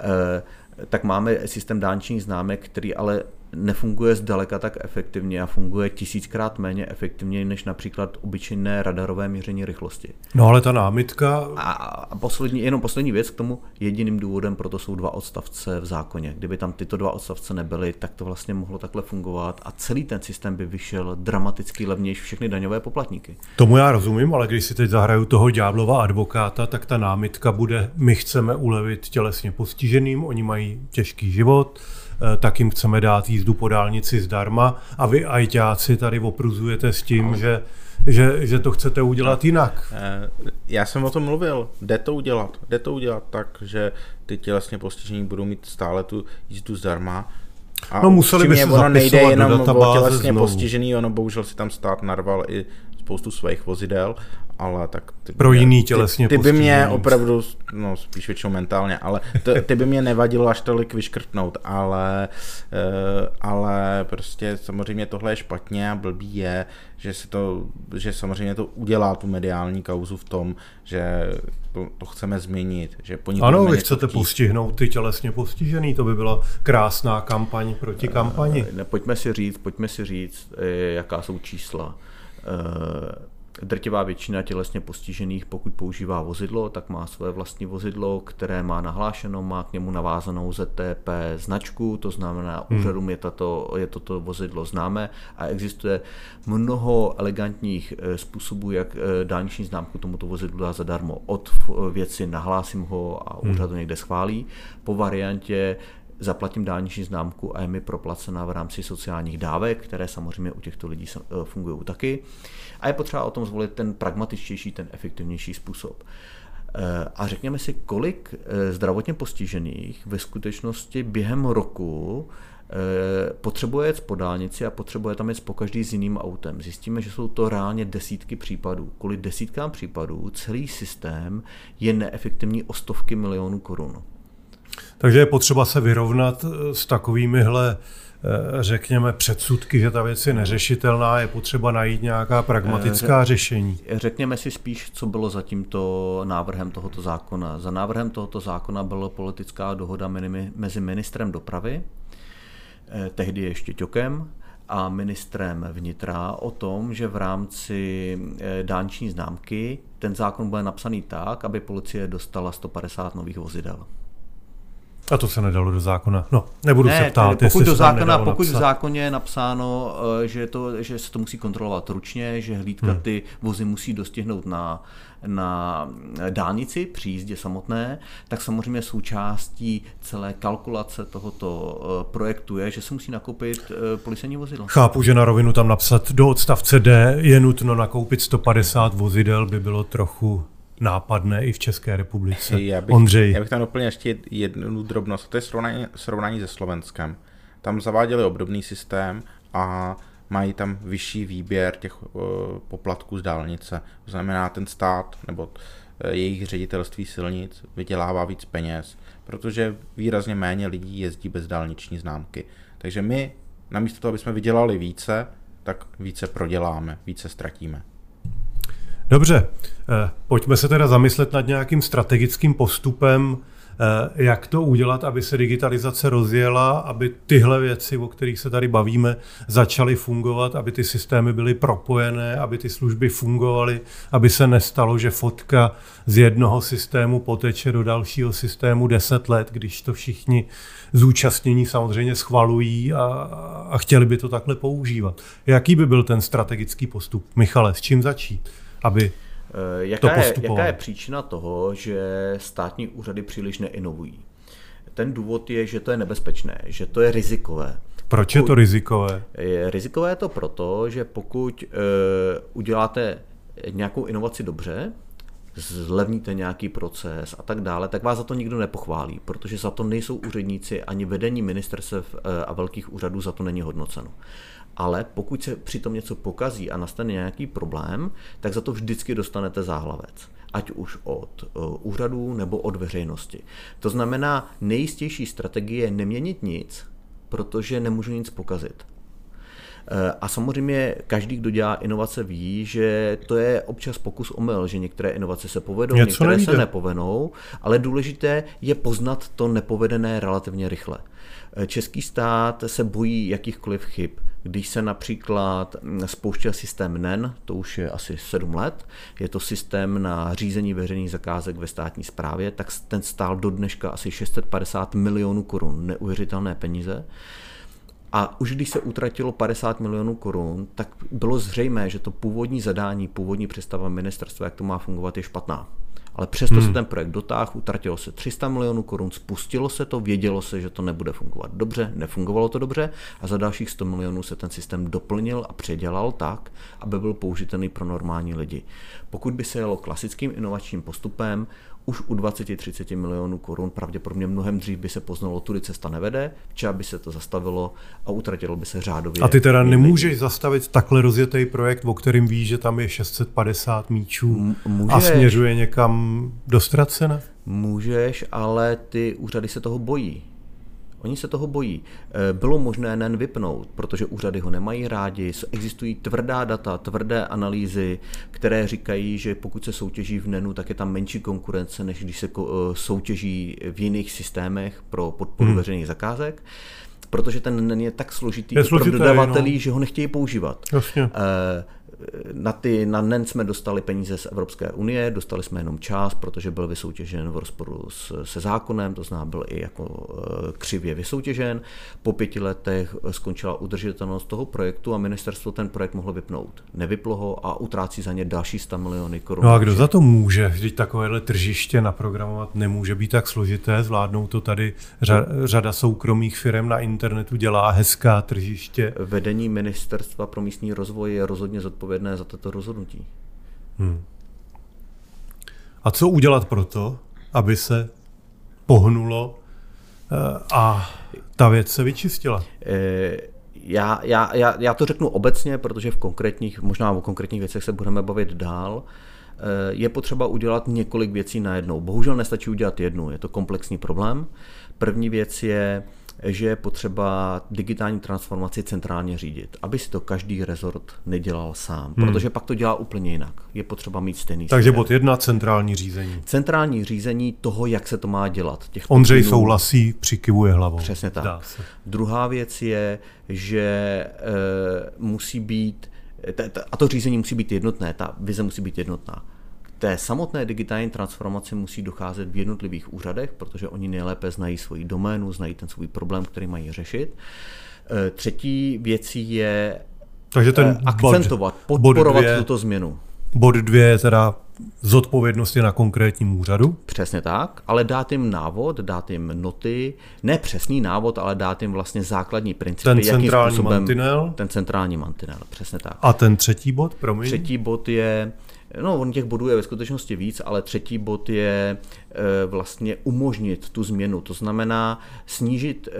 [SPEAKER 2] eh, tak máme systém dálničních známek, který ale nefunguje zdaleka tak efektivně a funguje tisíckrát méně efektivně než například obyčejné radarové měření rychlosti.
[SPEAKER 1] No ale ta námitka...
[SPEAKER 2] A, poslední, jenom poslední věc k tomu, jediným důvodem proto jsou dva odstavce v zákoně. Kdyby tam tyto dva odstavce nebyly, tak to vlastně mohlo takhle fungovat a celý ten systém by vyšel dramaticky levnější všechny daňové poplatníky.
[SPEAKER 1] Tomu já rozumím, ale když si teď zahraju toho ďáblova advokáta, tak ta námitka bude, my chceme ulevit tělesně postiženým, oni mají těžký život, tak jim chceme dát jízdu po dálnici zdarma a vy ajťáci tady opruzujete s tím, že, že, že to chcete udělat jinak. Eh,
[SPEAKER 3] já jsem o tom mluvil, jde to udělat, jde to udělat tak, že ty tělesně postižení budou mít stále tu jízdu zdarma,
[SPEAKER 1] a no museli by se ono nejde jenom o tělesně znovu.
[SPEAKER 3] postižený, ono bohužel si tam stát narval i spoustu svých vozidel ale tak...
[SPEAKER 1] Ty Pro mě, jiný tělesně
[SPEAKER 3] Ty, ty by mě opravdu, no spíš většinou mentálně, ale ty, ty by mě nevadilo až tolik vyškrtnout, ale, uh, ale prostě samozřejmě tohle je špatně a blbý je, že si to, že samozřejmě to udělá tu mediální kauzu v tom, že to, to chceme změnit. Že po
[SPEAKER 1] ano, vy chcete chtít. postihnout ty tělesně postižený, to by byla krásná kampaň proti kampani.
[SPEAKER 2] Ne, pojďme si říct, pojďme si říct, eh, jaká jsou čísla. Drtivá většina tělesně postižených, pokud používá vozidlo, tak má své vlastní vozidlo, které má nahlášeno, má k němu navázanou ZTP značku, to znamená, hmm. úřadům je, tato, je toto vozidlo známé a existuje mnoho elegantních eh, způsobů, jak eh, dálniční známku tomuto vozidlu dá zadarmo. Od věci nahlásím ho a hmm. úřad to někde schválí, po variantě zaplatím dálniční známku a je mi proplacená v rámci sociálních dávek, které samozřejmě u těchto lidí eh, fungují taky. A je potřeba o tom zvolit ten pragmatičtější, ten efektivnější způsob. Eh, a řekněme si, kolik eh, zdravotně postižených ve skutečnosti během roku potřebuje jet po dálnici a potřebuje tam jet po každý s jiným autem. Zjistíme, že jsou to reálně desítky případů. Kvůli desítkám případů celý systém je neefektivní o stovky milionů korun.
[SPEAKER 1] Takže je potřeba se vyrovnat eh, s takovýmihle eh, řekněme, předsudky, že ta věc je neřešitelná, je potřeba najít nějaká pragmatická eh, řešení.
[SPEAKER 2] Řekněme si spíš, co bylo za tímto návrhem tohoto zákona. Za návrhem tohoto zákona byla politická dohoda mezi ministrem dopravy, tehdy ještě Ťokem, a ministrem vnitra o tom, že v rámci dálniční známky ten zákon bude napsaný tak, aby policie dostala 150 nových vozidel.
[SPEAKER 1] A to se nedalo do zákona. No, nebudu
[SPEAKER 2] ne,
[SPEAKER 1] se ptát,
[SPEAKER 2] pokud, do zákona, pokud v zákoně je napsáno, eh, že, to, že se to musí kontrolovat ručně, že hlídka hmm. ty vozy musí dostihnout na, na dálnici při jízdě samotné, tak samozřejmě součástí celé kalkulace tohoto eh, projektu je, že se musí nakoupit eh, policejní vozidlo.
[SPEAKER 1] Chápu, že na rovinu tam napsat do odstavce D je nutno nakoupit 150 vozidel, by bylo trochu nápadné i v České republice.
[SPEAKER 3] Já bych, Ondřej. Já bych tam doplnil ještě jednu drobnost, to je srovnání, srovnání se Slovenskem. Tam zaváděli obdobný systém a mají tam vyšší výběr těch uh, poplatků z dálnice. To znamená, ten stát nebo uh, jejich ředitelství silnic vydělává víc peněz, protože výrazně méně lidí jezdí bez dálniční známky. Takže my, namísto toho, aby jsme vydělali více, tak více proděláme, více ztratíme.
[SPEAKER 1] Dobře, eh, pojďme se teda zamyslet nad nějakým strategickým postupem, eh, jak to udělat, aby se digitalizace rozjela, aby tyhle věci, o kterých se tady bavíme, začaly fungovat, aby ty systémy byly propojené, aby ty služby fungovaly, aby se nestalo, že fotka z jednoho systému poteče do dalšího systému 10 let, když to všichni zúčastnění samozřejmě schvalují a, a chtěli by to takhle používat. Jaký by byl ten strategický postup? Michale, s čím začít? Aby
[SPEAKER 2] eh, jaká to je, jaká je příčina toho, že státní úřady příliš neinovují? Ten důvod je, že to je nebezpečné, že to je rizikové.
[SPEAKER 1] Proč je to rizikové?
[SPEAKER 2] Je rizikové je to proto, že pokud uh, uděláte nějakou inovaci dobře, zlevníte nějaký proces a tak dále, tak vás za to nikdo nepochválí, protože za to nejsou úředníci ani vedení ministerstev eh, a velkých úřadů za to není hodnoceno ale pokud se přitom něco pokazí a nastane nějaký problém, tak za to vždycky dostanete záhlavec ať už od uh, úřadů nebo od veřejnosti. To znamená, nejistější strategie je neměnit nic, protože nemůžu nic pokazit. Eh, a samozřejmě každý, kdo dělá inovace, ví, že to je občas pokus omyl, že některé inovace se povedou, Něco některé nejde. se nepovenou, ale důležité je poznat to nepovedené relativně rychle. Eh, český stát se bojí jakýchkoliv chyb. Když se například hm, spouštěl systém NEN, to už je asi 7 let, je to systém na řízení veřejných zakázek ve státní správě, tak ten stál do dneška asi 650 milionů korun, neuvěřitelné peníze. A už když se utratilo 50 milionů korun, tak bylo zřejmé, že to původní zadání, původní představa ministerstva, jak to má fungovat, je špatná. Ale přesto hmm. se ten projekt dotáhl, utratilo se 300 milionů korun, spustilo se to, vědělo se, že to nebude fungovat dobře, nefungovalo to dobře a za dalších 100 milionů se ten systém doplnil a předělal tak, aby byl použitelný pro normální lidi. Pokud by se jelo klasickým inovačním postupem, už u 20-30 milionů korun pravděpodobně mnohem dřív by se poznalo, tudy cesta nevede, včera by se to zastavilo a utratilo by se řádově.
[SPEAKER 1] A ty teda nemůžeš lidí. zastavit takhle rozjetý projekt, o kterým víš, že tam je 650 míčů můžeš, a směřuje někam do ztracena?
[SPEAKER 2] Můžeš, ale ty úřady se toho bojí. Oni se toho bojí. Eh, bylo možné NEN vypnout, protože úřady ho nemají rádi, existují tvrdá data, tvrdé analýzy, které říkají, že pokud se soutěží v NENu, tak je tam menší konkurence, než když se eh, soutěží v jiných systémech pro podporu hmm. veřejných zakázek protože ten NEN je tak složitý je pro dodavatelí, no. že ho nechtějí používat.
[SPEAKER 1] Jasně. Uh,
[SPEAKER 2] na, ty, na NEN jsme dostali peníze z Evropské unie, dostali jsme jenom část, protože byl vysoutěžen v rozporu s, se zákonem, to znamená byl i jako e, křivě vysoutěžen. Po pěti letech skončila udržitelnost toho projektu a ministerstvo ten projekt mohlo vypnout. Nevyplo ho a utrácí za ně další 100 miliony korun.
[SPEAKER 1] No a kdo za to může? Vždyť takovéhle tržiště naprogramovat nemůže být tak složité, zvládnou to tady řada soukromých firm na internetu dělá hezká tržiště.
[SPEAKER 2] Vedení ministerstva pro místní rozvoj je rozhodně zodpovědné zodpovědné za toto rozhodnutí. Hmm.
[SPEAKER 1] A co udělat pro to, aby se pohnulo eh, a ta věc se vyčistila?
[SPEAKER 2] Eh, já, já, já, já to řeknu obecně, protože v konkrétních, možná o konkrétních věcech se budeme bavit dál. Eh, je potřeba udělat několik věcí najednou. Bohužel nestačí udělat jednu, je to komplexní problém. První věc je že je potřeba digitální transformaci centrálně řídit, aby si to každý rezort nedělal sám, hmm. protože pak to dělá úplně jinak. Je potřeba mít stejný
[SPEAKER 1] Takže systém. bod jedna, centrální řízení.
[SPEAKER 2] Centrální řízení toho, jak se to má dělat.
[SPEAKER 1] Těch Ondřej pokynů, souhlasí, přikivuje hlavou.
[SPEAKER 2] Přesně tak. Druhá věc je, že e, musí být, a to řízení musí být jednotné, ta vize musí být jednotná té samotné digitální transformaci musí docházet v jednotlivých úřadech, protože oni nejlépe znají svoji doménu, znají ten svůj problém, který mají řešit. E, třetí věcí je
[SPEAKER 1] Takže ten e,
[SPEAKER 2] akcentovat, bod, podporovat bod dvě, tuto změnu.
[SPEAKER 1] Bod dvě je teda zodpovědnosti na konkrétním úřadu?
[SPEAKER 2] Přesně tak, ale dát jim návod, dát jim noty, ne přesný návod, ale dát jim vlastně základní principy.
[SPEAKER 1] Ten centrální mantinel?
[SPEAKER 2] Ten centrální mantinel, přesně tak.
[SPEAKER 1] A ten třetí bod, promiň?
[SPEAKER 2] Třetí bod je No, on těch bodů je ve skutečnosti víc, ale třetí bod je e, vlastně umožnit tu změnu. To znamená snížit e,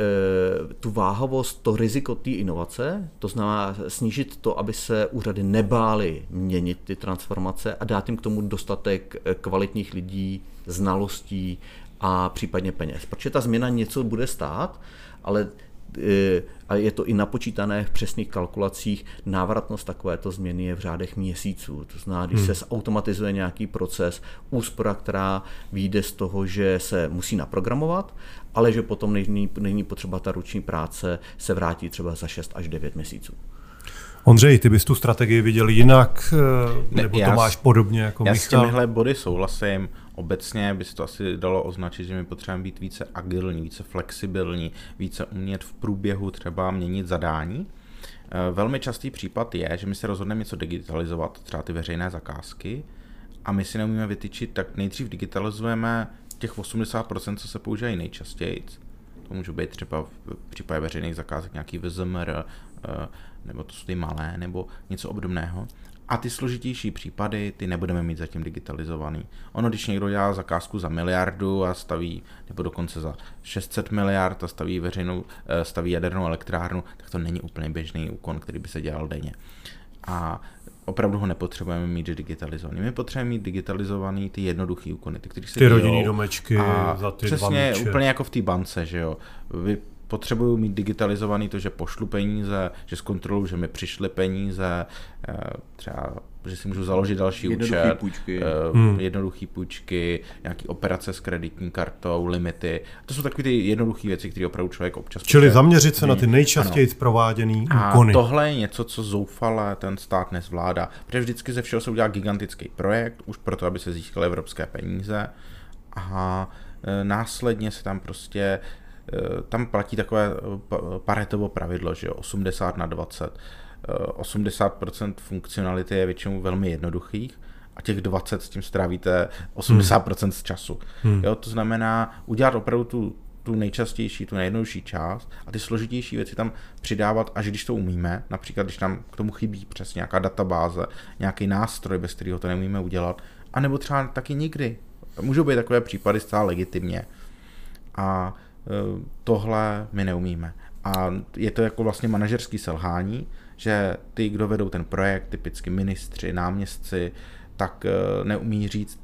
[SPEAKER 2] tu váhavost, to riziko té inovace, to znamená snížit to, aby se úřady nebály měnit ty transformace a dát jim k tomu dostatek e, kvalitních lidí, znalostí a případně peněz. Protože ta změna něco bude stát, ale a je to i napočítané v přesných kalkulacích, návratnost takovéto změny je v řádech měsíců. To znamená, když hmm. se automatizuje nějaký proces, úspora, která vyjde z toho, že se musí naprogramovat, ale že potom není, není potřeba ta ruční práce se vrátí třeba za 6 až 9 měsíců.
[SPEAKER 1] Ondřej, ty bys tu strategii viděl jinak, e, nebo ne, to máš podobně jako
[SPEAKER 3] já
[SPEAKER 1] Michal?
[SPEAKER 3] Já s těmihle body souhlasím. Obecně by se to asi dalo označit, že my potřebujeme být více agilní, více flexibilní, více umět v průběhu třeba měnit zadání. Eh, velmi častý případ je, že my se rozhodneme něco digitalizovat, třeba ty veřejné zakázky, a my si neumíme vytyčit, tak nejdřív digitalizujeme těch 80%, co se používají nejčastěji. To může být třeba v případě veřejných zakázek nějaký VZMR, eh, nebo to jsou ty malé, nebo něco obdobného. A ty složitější případy, ty nebudeme mít zatím digitalizovaný. Ono, když někdo dělá zakázku za miliardu a staví, nebo dokonce za 600 miliard a staví veřejnou, eh, staví jadernou elektrárnu, tak to není úplně běžný úkon, který by se dělal denně. A opravdu ho nepotřebujeme mít digitalizovaný. My potřebujeme mít digitalizovaný ty jednoduché úkony, ty, které se
[SPEAKER 1] Ty rodinné domečky a za ty
[SPEAKER 3] Přesně, dva úplně jako v té bance, že jo. Vy potřebuju mít digitalizovaný to, že pošlu peníze, že zkontroluji, že mi přišly peníze, eh, třeba že si můžu založit další jednoduchý účet,
[SPEAKER 2] půjčky.
[SPEAKER 3] Uh, hmm. jednoduché půjčky, nějaké operace s kreditní kartou, limity. To jsou takové ty jednoduché věci, které opravdu člověk občas
[SPEAKER 1] Čili potřebuje. zaměřit se na ty nejčastěji prováděné úkony.
[SPEAKER 3] A tohle je něco, co zoufale ten stát nezvládá. Protože vždycky ze všeho se udělá gigantický projekt, už proto, aby se získaly evropské peníze. A e, následně se tam prostě Eh, tam platí takové eh, paretovo pravidlo, že 80 na 20. 80% eh, funkcionality je většinou velmi jednoduchých a těch 20 s tím strávíte 80% hmm. z času. Hmm. Jo, to znamená udělat opravdu tu, tu nejčastější, tu nejjednodušší část a ty složitější věci tam přidávat, až když to umíme, například když tam k tomu chybí přes nějaká databáze, nějaký nástroj, bez kterého to neumíme udělat, anebo třeba taky nikdy. Můžou být takové případy zcela legitimně. A Eh, tohle my neumíme. A je to jako vlastně manažerský selhání, že ty, kdo vedou ten projekt, typicky ministři, náměstci, tak eh, neumí říct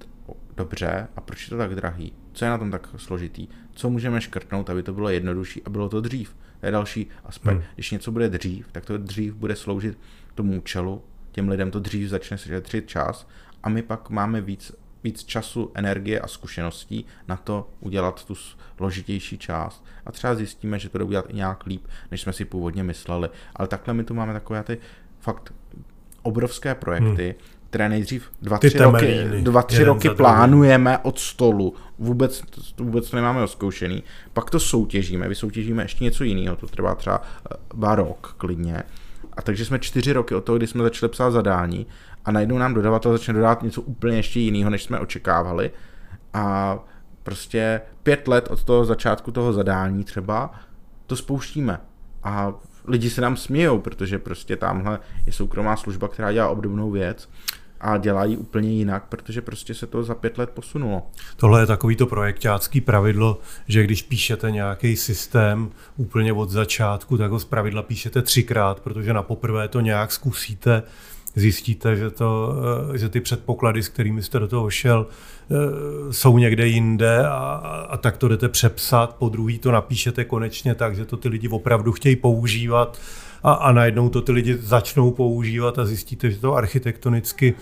[SPEAKER 3] dobře a proč je to tak drahý, co je na tom tak složitý, co můžeme škrtnout, aby to bylo jednodušší a bylo to dřív. To je další aspekt. Hmm. Když něco bude dřív, tak to dřív bude sloužit tomu účelu, těm lidem to dřív začne šetřit čas a my pak máme víc víc času, energie a zkušeností na to udělat tu složitější část. A třeba zjistíme, že to jde udělat i nějak líp, než jsme si původně mysleli. Ale takhle my tu máme takové ty fakt obrovské projekty, hmm. které nejdřív dva, tři roky, dva, tři roky plánujeme od stolu, vůbec, vůbec to nemáme oskoušený, pak to soutěžíme, vysoutěžíme ještě něco jiného, to trvá třeba eh, dva rok klidně. A takže jsme čtyři roky od toho, kdy jsme začali psát zadání a najednou nám dodavatel začne dodávat něco úplně ještě jiného, než jsme očekávali. A prostě pět let od toho začátku toho zadání třeba to spouštíme. A lidi se nám smějou, protože prostě tamhle je soukromá služba, která dělá obdobnou věc a dělají úplně jinak, protože prostě se to za pět let posunulo.
[SPEAKER 1] Tohle je takový to projektácký pravidlo, že když píšete nějaký systém úplně od začátku, tak ho z pravidla píšete třikrát, protože na poprvé to nějak zkusíte zjistíte, že, to, eh, že ty předpoklady, s kterými jste do toho šel, eh, jsou někde jinde a, a tak to jdete přepsat, po druhý to napíšete konečně tak, že to ty lidi opravdu chtějí používat a, a najednou to ty lidi začnou používat a zjistíte, že to architektonicky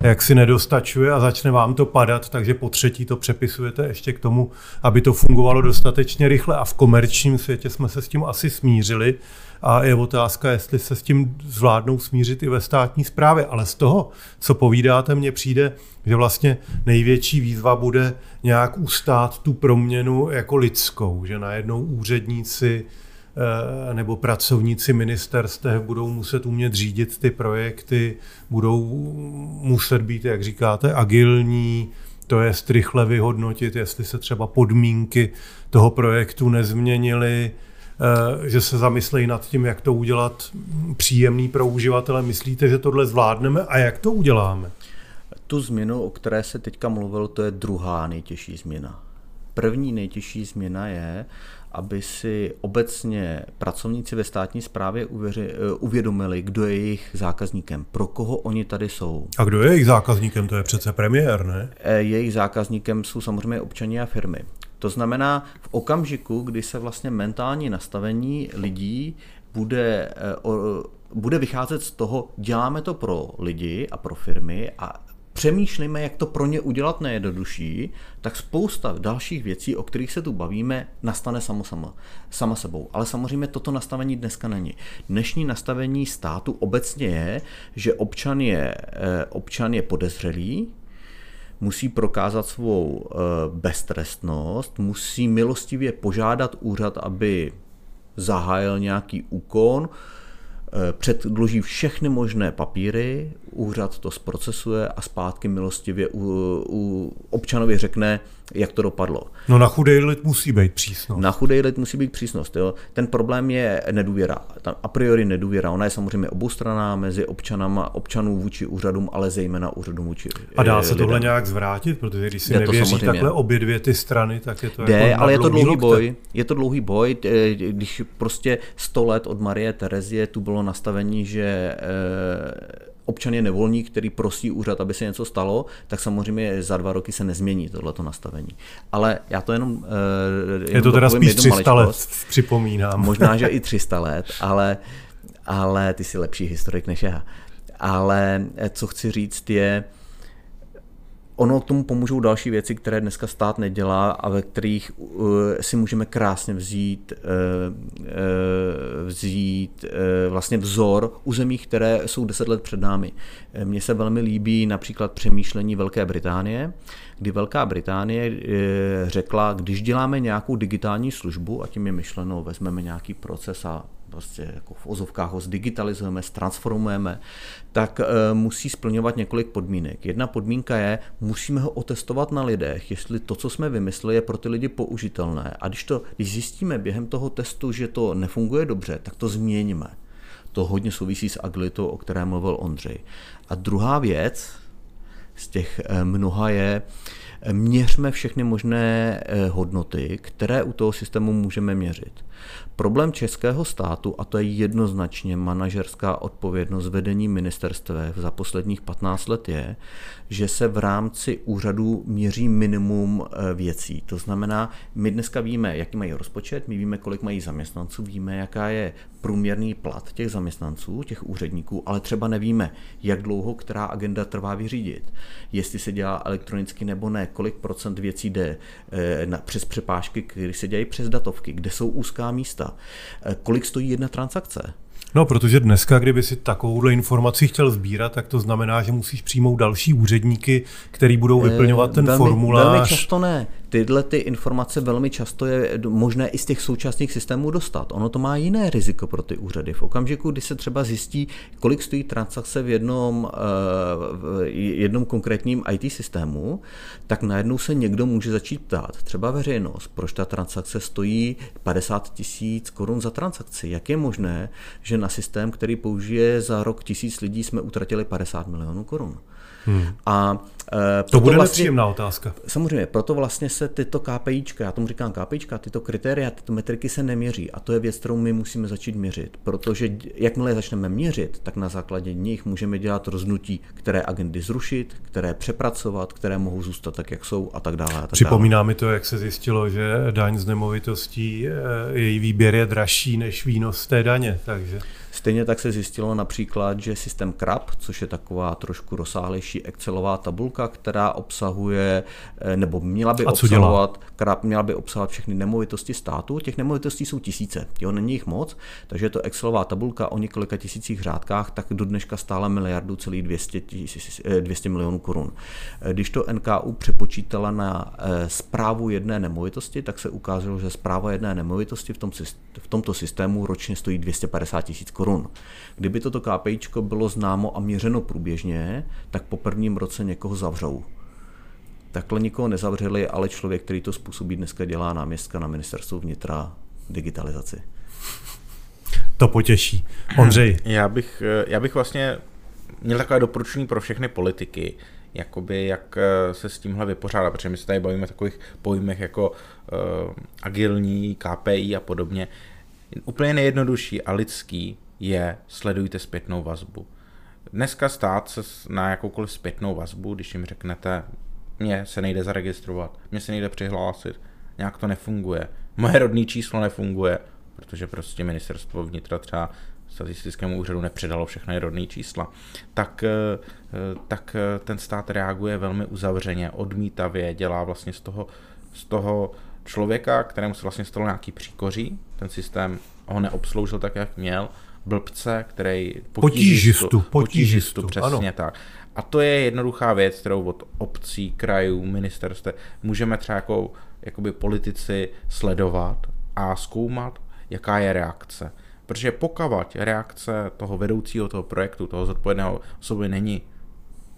[SPEAKER 1] jak si nedostačuje a začne vám to padat, takže po třetí to přepisujete ještě k tomu, aby to fungovalo dostatečně rychle. A v komerčním světě jsme se s tím asi smířili a je otázka, jestli se s tím zvládnou smířit i ve státní správě, ale z toho, co povídáte, mně přijde, že vlastně největší výzva bude nějak ustát tu proměnu jako lidskou, že najednou úředníci nebo pracovníci ministerstev budou muset umět řídit ty projekty, budou muset být, jak říkáte, agilní, to je rychle vyhodnotit, jestli se třeba podmínky toho projektu nezměnily, eh, že se zamyslejí nad tím, jak to udělat příjemný pro uživatele. Myslíte, že tohle zvládneme a jak to uděláme?
[SPEAKER 2] Tu změnu, o které se teďka mluvil, to je druhá nejtěžší změna. První nejtěžší změna je, aby si obecně pracovníci ve státní správě uvěři, eh, uvědomili, kdo je jejich zákazníkem, pro koho oni tady jsou.
[SPEAKER 1] A kdo je jejich zákazníkem? To je přece premiér, ne?
[SPEAKER 2] Eh, jejich zákazníkem jsou samozřejmě občani a firmy. To znamená, v okamžiku, kdy se vlastně mentální nastavení lidí bude, eh, bude vycházet z toho, děláme to pro lidi a pro firmy a přemýšlíme, jak to pro ně udělat nejjednodušší, tak spousta dalších věcí, o kterých se tu bavíme, nastane samo sama, sama sebou. Ale samozřejmě toto nastavení dneska není. Dnešní nastavení státu obecně je, že občan je, eh, občan je podezřelý, musí prokázat svou eh, beztrestnost, musí milostivě požádat úřad, aby zahájil nějaký úkon, předloží všechny možné papíry, úřad to zprocesuje a zpátky milostivě u, u občanovi řekne, jak to dopadlo.
[SPEAKER 1] No na chudej lid musí být přísnost.
[SPEAKER 2] Na chudej lid musí být přísnost. Jo. Ten problém je nedůvěra. Tam a priori nedůvěra. Ona je samozřejmě oboustranná mezi občanama, občanů vůči úřadům, ale zejména úřadům vůči
[SPEAKER 1] A dá se lidem. tohle nějak zvrátit? Protože když si je nevěří to takhle obě dvě ty strany, tak je to Jde, jako
[SPEAKER 2] ale je to dlouhý lokte. boj. Je to dlouhý boj. Když prostě 100 let od Marie Terezie tu bylo nastavení, že eh, občan je nevolník, který prosí úřad, aby se něco stalo, tak samozřejmě za dva roky se nezmění tohleto nastavení. Ale já to jenom...
[SPEAKER 1] Uh, jenom je to teda spíš 300 let, připomínám.
[SPEAKER 2] Možná, že i 300 let, ale, ale ty jsi lepší historik než já. Ale eh, co chci říct je, Ono tomu pomůžou další věci, které dneska stát nedělá a ve kterých uh, si můžeme krásně vzít, uh, uh, vzít vlastně vzor u zemí, které jsou deset let před námi. Mně se velmi líbí například přemýšlení Velké Británie, kdy Velká Británie řekla, když děláme nějakou digitální službu, a tím je myšleno, vezmeme nějaký proces a prostě jako v ozovkách ho zdigitalizujeme, transformujeme, tak e, musí splňovat několik podmínek. Jedna podmínka je, musíme ho otestovat na lidech, jestli to, co jsme vymysleli, je pro ty lidi použitelné. A když, to, když zjistíme během toho testu, že to nefunguje dobře, tak to změníme. To hodně souvisí s agilitou, o které mluvil Ondřej. A druhá věc z těch e, mnoha je, měřme všechny možné hodnoty, které u toho systému můžeme měřit. Problém českého státu, a to je jednoznačně manažerská odpovědnost vedení ministerstv za posledních 15 let, je, že se v rámci úřadu měří minimum eh, věcí. To znamená, my dneska víme, jaký mají rozpočet, my víme, kolik mají zaměstnanců, víme, jaká je průměrný plat těch zaměstnanců, těch úředníků, ale třeba nevíme, jak dlouho která agenda trvá vyřídit. Jestli se dělá elektronicky nebo ne, kolik procent věcí jde eh, na, přes přepážky, které se dělají přes datovky, kde jsou úzká místa, eh, kolik stojí jedna transakce.
[SPEAKER 1] No, protože dneska, kdyby si takovouhle informaci chtěl sbírat, tak to znamená, že musíš přijmout další úředníky, který budou vyplňovat ten velmi, formulář.
[SPEAKER 2] Velmi často ne tyhle ty informace velmi často je možné i z těch současných systémů dostat. Ono to má jiné riziko pro ty úřady. V okamžiku, kdy se třeba zjistí, kolik stojí transakce v jednom, eh, v jednom konkrétním IT systému, tak najednou se někdo může začít ptát, třeba veřejnost, proč ta transakce stojí 50 tisíc korun za transakci. Jak je možné, že na systém, který použije za rok tisíc lidí, jsme utratili 50 milionů korun. Hmm.
[SPEAKER 1] A e, to bude vlastně, nepříjemná otázka.
[SPEAKER 2] Samozřejmě, proto vlastně se tyto KPIčka, já tomu říkám KPIčka, tyto kritéria, tyto metriky se neměří a to je věc, kterou my musíme začít měřit, protože jakmile začneme měřit, tak na základě nich můžeme dělat rozhodnutí, které agendy zrušit, které přepracovat, které mohou zůstat tak, jak jsou a tak dále. A tak
[SPEAKER 1] Připomíná dále. mi to, jak se zjistilo, že daň z nemovitostí, e, její výběr je dražší než výnos té daně, takže...
[SPEAKER 2] Stejně tak se zjistilo například, že systém CRAP, což je taková trošku rozsáhlejší Excelová tabulka, která obsahuje, eh, nebo měla by obsahovat, CRAP měla by obsahovat všechny nemovitosti státu. Těch nemovitostí jsou tisíce, jo, není jich moc, takže je to Excelová tabulka o několika tisících řádkách, tak do dneška stála miliardu celý 200, 200 milionů korun. Eh, když to NKU přepočítala na zprávu eh, jedné nemovitosti, tak se ukázalo, že zpráva jedné nemovitosti v, tom, v tomto systému ročně stojí 250 tisíc korun korun. Kdyby toto KPIčko bylo známo a měřeno průběžně, tak po prvním roce někoho zavřou. Takhle nikoho nezavřeli, ale člověk, který to způsobí, dneska dělá náměstka na ministerstvu vnitra digitalizaci.
[SPEAKER 1] To potěší. Ondřej.
[SPEAKER 3] Já bych, já bych vlastně měl takové doporučení pro všechny politiky, jakoby jak eh, se s tímhle vypořádat, protože my se tady bavíme o takových pojmech jako uh, agilní, KPI a podobně. Úplně nejjednodušší a lidský je sledujte zpětnou vazbu. Dneska stát se na jakoukoliv zpětnou vazbu, když jim řeknete, mně se nejde zaregistrovat, mně se nejde přihlásit, nějak to nefunguje, moje rodné číslo nefunguje, protože prostě ministerstvo vnitra třeba statistickému úřadu nepředalo všechny rodné čísla, tak, eh, tak eh, ten stát reaguje velmi uzavřeně, odmítavě, dělá vlastně z toho, z toho člověka, kterému se vlastně stalo nějaký příkoří, ten systém ho neobsloužil tak, jak měl, blbce, který
[SPEAKER 1] potížistu, potížistu,
[SPEAKER 3] potížistu přesně ano. tak. A to je jednoduchá věc, kterou od obcí, krajů, ministerstv můžeme třeba jako jakoby politici sledovat a zkoumat, jaká je reakce. Protože pokud reakce toho vedoucího toho projektu, toho zodpovědného osoby není,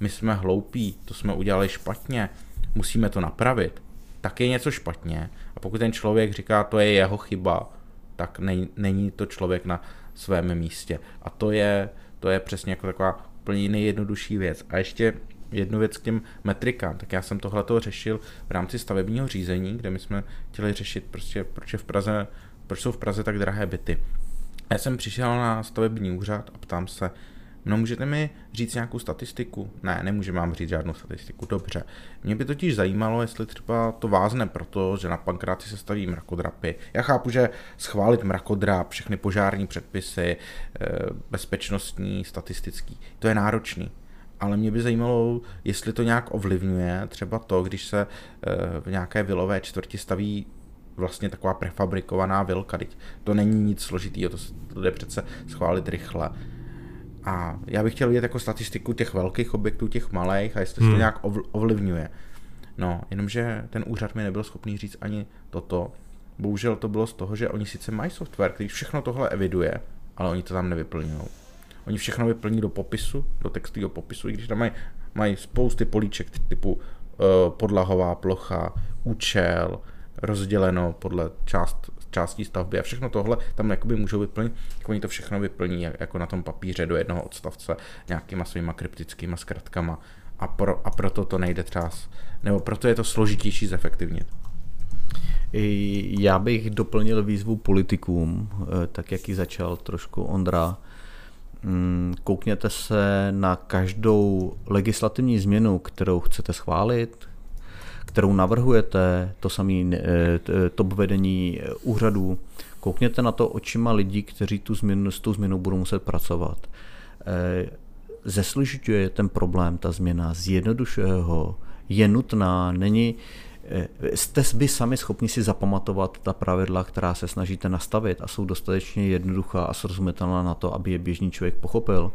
[SPEAKER 3] my jsme hloupí, to jsme udělali špatně, musíme to napravit, tak je něco špatně. A pokud ten člověk říká, to je jeho chyba, tak není, není to člověk na svém místě. A to je, to je přesně jako taková úplně nejjednodušší věc. A ještě jednu věc k těm metrikám, tak já jsem tohle řešil v rámci stavebního řízení, kde my jsme chtěli řešit prostě, proč, je v Praze, proč jsou v Praze tak drahé byty. Já jsem přišel na stavební úřad a ptám se, No můžete mi říct nějakou statistiku? Ne, nemůže vám říct žádnou statistiku, dobře. Mě by totiž zajímalo, jestli třeba to vázne proto, že na pankráci se staví mrakodrapy. Já chápu, že schválit mrakodrap, všechny požární předpisy, eh, bezpečnostní, statistický, to je náročný. Ale mě by zajímalo, jestli to nějak ovlivňuje třeba to, když se eh, v nějaké vilové čtvrti staví vlastně taková prefabrikovaná vilka. To není nic složitýho, to jde přece schválit rychle. A já bych chtěl vidět jako statistiku těch velkých objektů, těch malých a jestli hmm. se to hmm. nějak ovlivňuje. No, jenomže ten úřad mi nebyl schopný říct ani toto. Bohužel to bylo z toho, že oni sice mají software, který všechno tohle eviduje, ale oni to tam nevyplňují. Oni všechno vyplní do popisu, do textového popisu, i když tam mají, mají spousty políček typu uh, podlahová plocha, účel, rozděleno podle část částí stavby a všechno tohle tam jakoby můžou vyplnit, tak oni to všechno vyplní jako na tom papíře do jednoho odstavce nějakýma svýma kryptickýma zkratkama a, pro, a proto to nejde třeba, nebo proto je to složitější zefektivnit.
[SPEAKER 2] Já bych doplnil výzvu politikům, eh, tak jak ji začal trošku Ondra. Mm, koukněte se na každou legislativní změnu, kterou chcete schválit, kterou navrhujete, to samé eh, top vedení úřadů, koukněte na to očima lidí, kteří tu změnu, s tou změnou budou muset pracovat. Eh, zesložituje ten problém, ta změna, zjednodušuje ho, je nutná, není, Eh, jste vy sami schopni si zapamatovat ta pravidla, která se snažíte nastavit a jsou dostatečně jednoduchá a srozumitelná na to, aby je běžný člověk pochopil.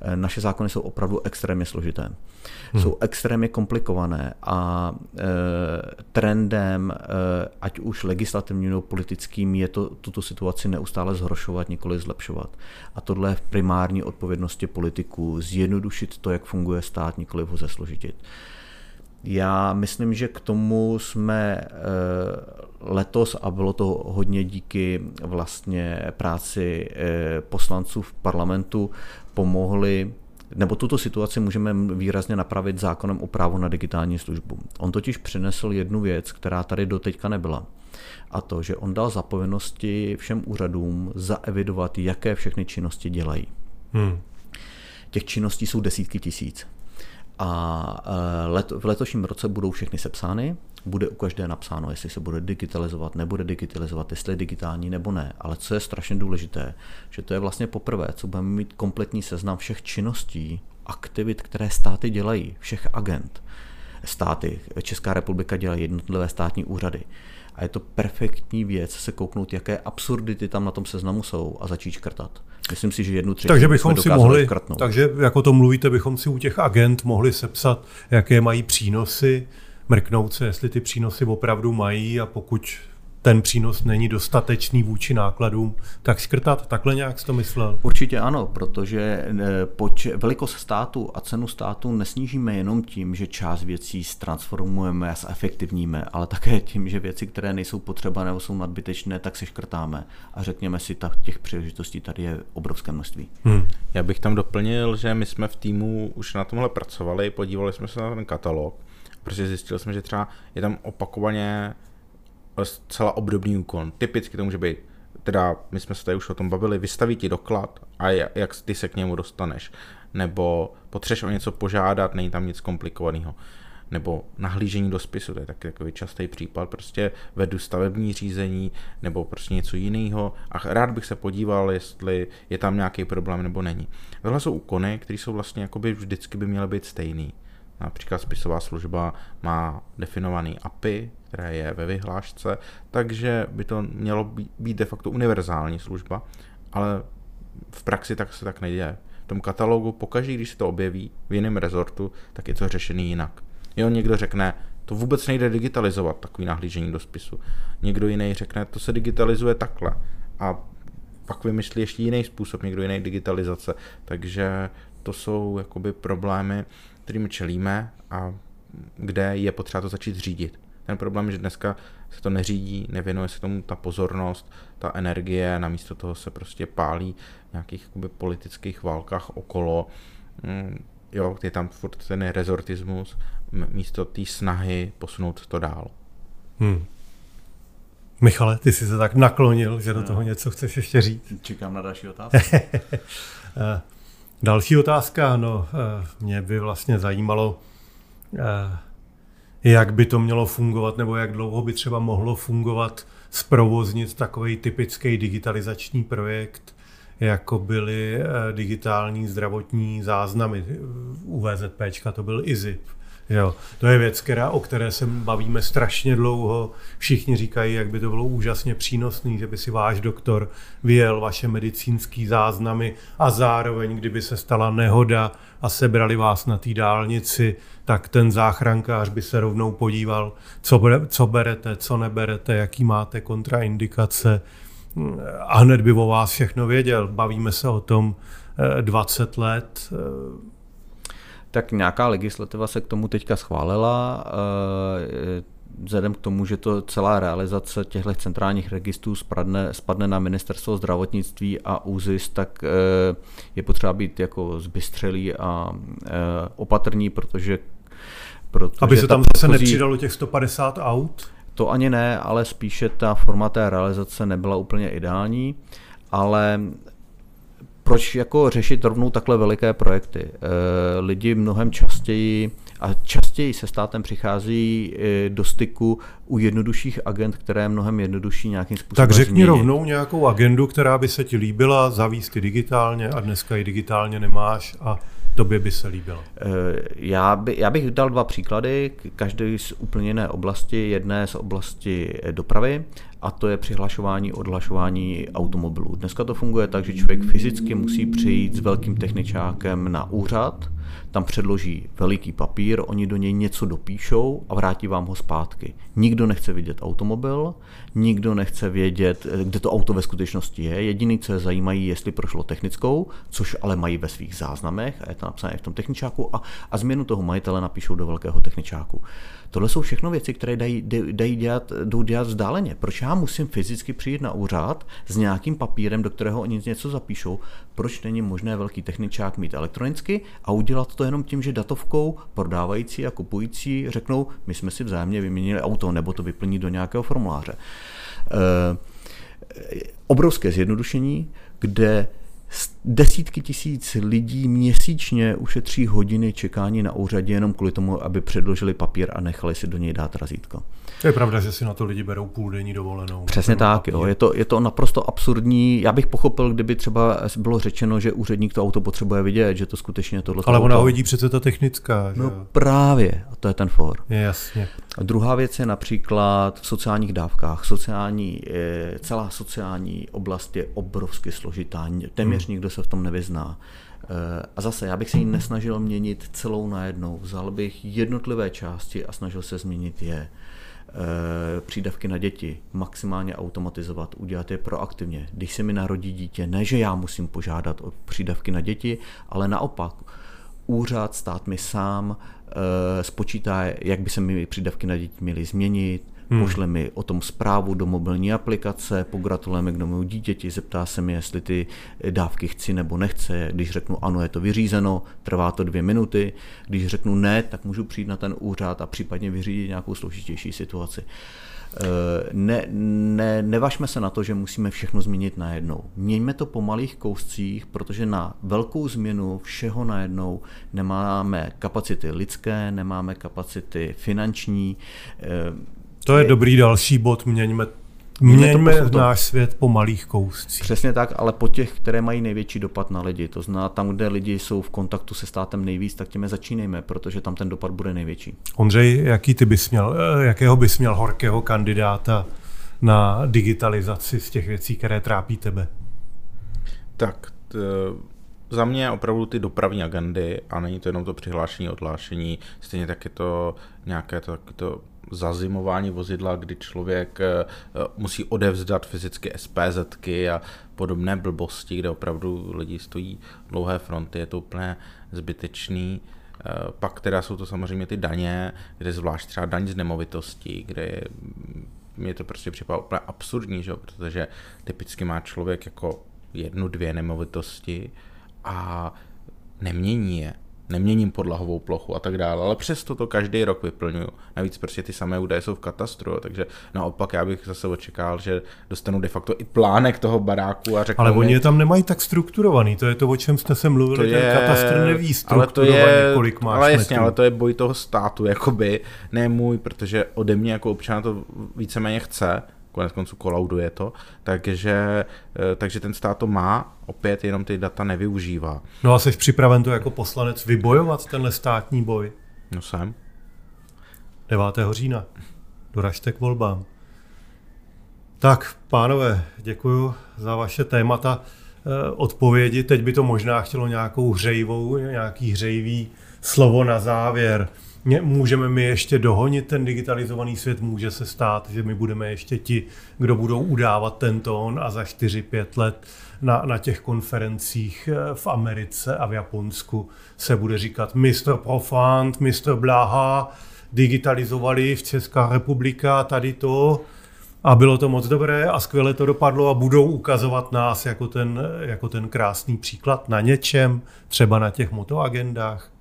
[SPEAKER 2] Eh, naše zákony jsou opravdu extrémně složité. Hmm. Jsou extrémně komplikované a e, trendem, e, ať už legislativním nebo politickým, je to tuto situaci neustále zhoršovat, nikoli zlepšovat. A tohle je v primární odpovědnosti politiků zjednodušit to, jak funguje stát, nikoli ho zesložitit. Já myslím, že k tomu jsme eh, letos, a bylo to hodně díky vlastně práci eh, poslanců v parlamentu, pomohli nebo tuto situaci můžeme výrazně napravit zákonem o právu na digitální službu. On totiž přinesl jednu věc, která tady doteďka nebyla. A to, že on dal zapovinnosti všem úřadům zaevidovat, jaké všechny činnosti dělají. Hmm. Těch činností jsou desítky tisíc. A let, v letošním roce budou všechny sepsány, bude u každé napsáno, jestli se bude digitalizovat, nebude digitalizovat, jestli je digitální nebo ne. Ale co je strašně důležité, že to je vlastně poprvé, co budeme mít kompletní seznam všech činností, aktivit, které státy dělají, všech agent. Státy, Česká republika dělají jednotlivé státní úřady. A je to perfektní věc se kouknout, jaké absurdity tam na tom seznamu jsou a začít škrtat. Myslím si, že jednu třetinu
[SPEAKER 1] Takže bychom si mohli, škrtnout. takže jako to mluvíte, bychom si u těch agent mohli sepsat, jaké mají přínosy, mrknout se, jestli ty přínosy opravdu mají a pokud ten přínos není dostatečný vůči nákladům, tak škrtat, takhle nějak jsi to myslel?
[SPEAKER 2] Určitě ano, protože eh, poč- velikost státu a cenu státu nesnížíme jenom tím, že část věcí transformujeme a zefektivníme, ale také tím, že věci, které nejsou potřeba nebo jsou nadbytečné, tak se škrtáme a řekněme si, tak těch příležitostí tady je obrovské množství. Hmm.
[SPEAKER 3] Já bych tam doplnil, že my jsme v týmu už na tomhle pracovali, podívali jsme se na ten katalog, protože zjistil jsme, že třeba je tam opakovaně zcela obdobný úkon. Typicky to může být, teda my jsme se tady už o tom bavili, vystaví ti doklad a jak ty se k němu dostaneš. Nebo potřeš o něco požádat, není tam nic komplikovaného. Nebo nahlížení do spisu, to je taky takový častý případ, prostě vedu stavební řízení nebo prostě něco jiného a rád bych se podíval, jestli je tam nějaký problém nebo není. Tohle jsou úkony, které jsou vlastně jakoby vždycky by měly být stejný. Například spisová služba má definovaný API, které je ve vyhlášce, takže by to mělo být de facto univerzální služba, ale v praxi tak se tak neděje. V tom katalogu pokaždé, když se to objeví v jiném rezortu, tak je to řešený jinak. Jo, někdo řekne, to vůbec nejde digitalizovat, takový nahlížení do spisu. Někdo jiný řekne, to se digitalizuje takhle. A pak vymyslí ještě jiný způsob, někdo jiný digitalizace. Takže to jsou jakoby problémy, kterým čelíme a kde je potřeba to začít řídit. Ten problém je, že dneska se to neřídí, nevěnuje se tomu ta pozornost, ta energie, namísto toho se prostě pálí v nějakých jakoby, politických válkách okolo. Mm, jo, je tam furt ten rezortismus, místo té snahy posunout to dál. Hmm.
[SPEAKER 1] Michale, ty jsi se tak naklonil, že do toho něco chceš ještě říct.
[SPEAKER 2] Čekám na další otázku.
[SPEAKER 1] Další otázka, no, eh, mě by vlastně zajímalo, eh, jak by to mělo fungovat, nebo jak dlouho by třeba mohlo fungovat zprovoznit takový typický digitalizační projekt, jako byly eh, digitální zdravotní záznamy u VZP, to byl IZIP. Jo, to je věc, která, o které se bavíme strašně dlouho. Všichni říkají, jak by to bylo úžasně přínosné, že by si váš doktor vyjel vaše medicínský záznamy a zároveň, kdyby se stala nehoda a sebrali vás na té dálnici, tak ten záchrankář by se rovnou podíval, co, co berete, co neberete, jaký máte kontraindikace a hned by o vás všechno věděl. Bavíme se o tom 20 eh, let,
[SPEAKER 2] tak nějaká legislativa se k tomu teďka schválila. Eh, vzhledem k tomu, že to celá realizace těchto centrálních registrů spadne, spadne na ministerstvo zdravotnictví a ÚZIS, tak eh, je potřeba být jako zbystřelý a eh, opatrný, protože
[SPEAKER 1] Protože Aby se tam zase předchozí... nepřidalo těch 150 aut?
[SPEAKER 2] To ani ne, ale spíše ta forma té realizace nebyla úplně ideální, ale proč jako řešit rovnou takhle veliké projekty? Eh, lidi mnohem častěji a častěji se státem přichází eh, do styku u jednodušších agent, které je mnohem jednodušší nějakým způsobem
[SPEAKER 1] Tak řekni změnit. rovnou nějakou agendu, která by se ti líbila, zavíst digitálně a dneska ji digitálně nemáš a tobě by se líbilo? Eh,
[SPEAKER 2] já, by, já bych dal dva příklady, každý z úplně jiné oblasti. Jedné z oblasti dopravy a to je přihlašování, odhlašování automobilů. Dneska to funguje tak, že člověk fyzicky musí přijít s velkým techničákem na úřad, Tam předloží veliký papír, oni do něj něco dopíšou a vrátí vám ho zpátky. Nikdo nechce vidět automobil, nikdo nechce vědět, kde to auto ve skutečnosti je. Jediný, co je zajímají, jestli prošlo technickou, což ale mají ve svých záznamech a je to napsané v tom techničáku a, a změnu toho majitele napíšou do velkého techničáku. Tohle jsou všechno věci, které dají, dají dělat, jdou dělat vzdáleně. Proč já musím fyzicky přijít na úřad s nějakým papírem, do kterého oni něco zapíšou? Proč není možné velký techničák mít elektronicky a udělat to jenom tím, že datovkou prodávající a kupující řeknou, my jsme si vzájemně vyměnili auto, nebo to vyplní do nějakého formuláře. E, obrovské zjednodušení, kde desítky tisíc lidí měsíčně ušetří hodiny čekání na úřadě jenom kvůli tomu, aby předložili papír a nechali si do něj dát razítko.
[SPEAKER 1] Je pravda, že si na to lidi berou půl denní dovolenou.
[SPEAKER 2] Přesně tak, jo. Je, to, je to naprosto absurdní. Já bych pochopil, kdyby třeba bylo řečeno, že úředník to auto potřebuje vidět, že to skutečně tohle.
[SPEAKER 1] Ale ona ho vidí přece ta technická.
[SPEAKER 2] Že? No právě, a to je ten for.
[SPEAKER 1] Je jasně.
[SPEAKER 2] A druhá věc je například v sociálních dávkách. Sociální, celá sociální oblast je obrovsky složitá. Téměř hmm. nikdo se v tom nevyzná. Eh, a zase, já bych se ji nesnažil měnit celou najednou. Vzal bych jednotlivé části a snažil se změnit je. Eh, přídavky na děti maximálně automatizovat, udělat je proaktivně. Když se mi narodí dítě, ne, že já musím požádat o přídavky na děti, ale naopak, úřad, stát mi sám e, spočítá, jak by se mi přídavky na děti měly změnit, Hmm. Pošle mi o tom zprávu do mobilní aplikace, pogratulujeme k novému dítěti, zeptá se mi, jestli ty dávky chci nebo nechce. Když řeknu ano, je to vyřízeno, trvá to dvě minuty. Když řeknu ne, tak můžu přijít na ten úřad a případně vyřídit nějakou složitější situaci. Eh, ne, ne, nevažme se na to, že musíme všechno změnit najednou. Měňme to po malých kouscích, protože na velkou změnu všeho najednou nemáme kapacity lidské, nemáme kapacity finanční.
[SPEAKER 1] To je, dobrý další bod, měňme Měňme náš svět po malých kouscích.
[SPEAKER 2] Přesně tak, ale po těch, které mají největší dopad na lidi. To znamená, tam, kde lidi jsou v kontaktu se státem nejvíc, tak těmi začínejme, protože tam ten dopad bude největší.
[SPEAKER 1] Ondřej, jaký ty bys měl, eh, jakého bys měl horkého kandidáta na digitalizaci z těch věcí, které trápí tebe?
[SPEAKER 3] Tak, t, za mě opravdu ty dopravní agendy a není to jenom to přihlášení, odhlášení, stejně tak je to nějaké to, to zazimování vozidla, kdy člověk eh, musí odevzdat fyzicky SPZky a podobné blbosti, kde opravdu lidi stojí dlouhé fronty, je to úplně zbytečný. Eh, pak teda jsou to samozřejmě ty daně, kde zvlášť třeba daň z nemovitosti, kde mě to prostě připadá úplně absurdní, že? protože typicky má člověk jako jednu, dvě nemovitosti a nemění je neměním podlahovou plochu a tak dále, ale přesto to každý rok vyplňuju. Navíc prostě ty samé údaje jsou v katastru, takže naopak já bych zase očekával, že dostanu de facto i plánek toho baráku a řeknu
[SPEAKER 1] Ale oni je tam nemají tak strukturovaný, to je to, o čem jste se mluvili, to je, ten katastr neví
[SPEAKER 3] ale to je, kolik máš Ale jasně, metrů. ale to je boj toho státu, jakoby, ne můj, protože ode mě jako občana to víceméně chce, konec konců kolauduje to, takže, eh, takže ten stát to má, opět jenom ty data nevyužívá.
[SPEAKER 1] No a jsi připraven to jako poslanec vybojovat, tenhle státní boj?
[SPEAKER 3] No jsem.
[SPEAKER 1] 9. října. Doražte k volbám. Tak, pánové, děkuji za vaše témata, eh, odpovědi. Teď by to možná chtělo nějakou hřejivou, nějaký hřejivý slovo na závěr můžeme my ještě dohonit ten digitalizovaný svět, může se stát, že my budeme ještě ti, kdo budou udávat ten tón a za 4-5 let na, na těch konferencích eh, v Americe a v Japonsku se bude říkat Mr. Profant, Mr. Blaha, digitalizovali v Česká republika tady to a bylo to moc dobré a skvěle to dopadlo a budou ukazovat nás jako ten, jako ten krásný příklad na něčem, třeba na těch motoagendách.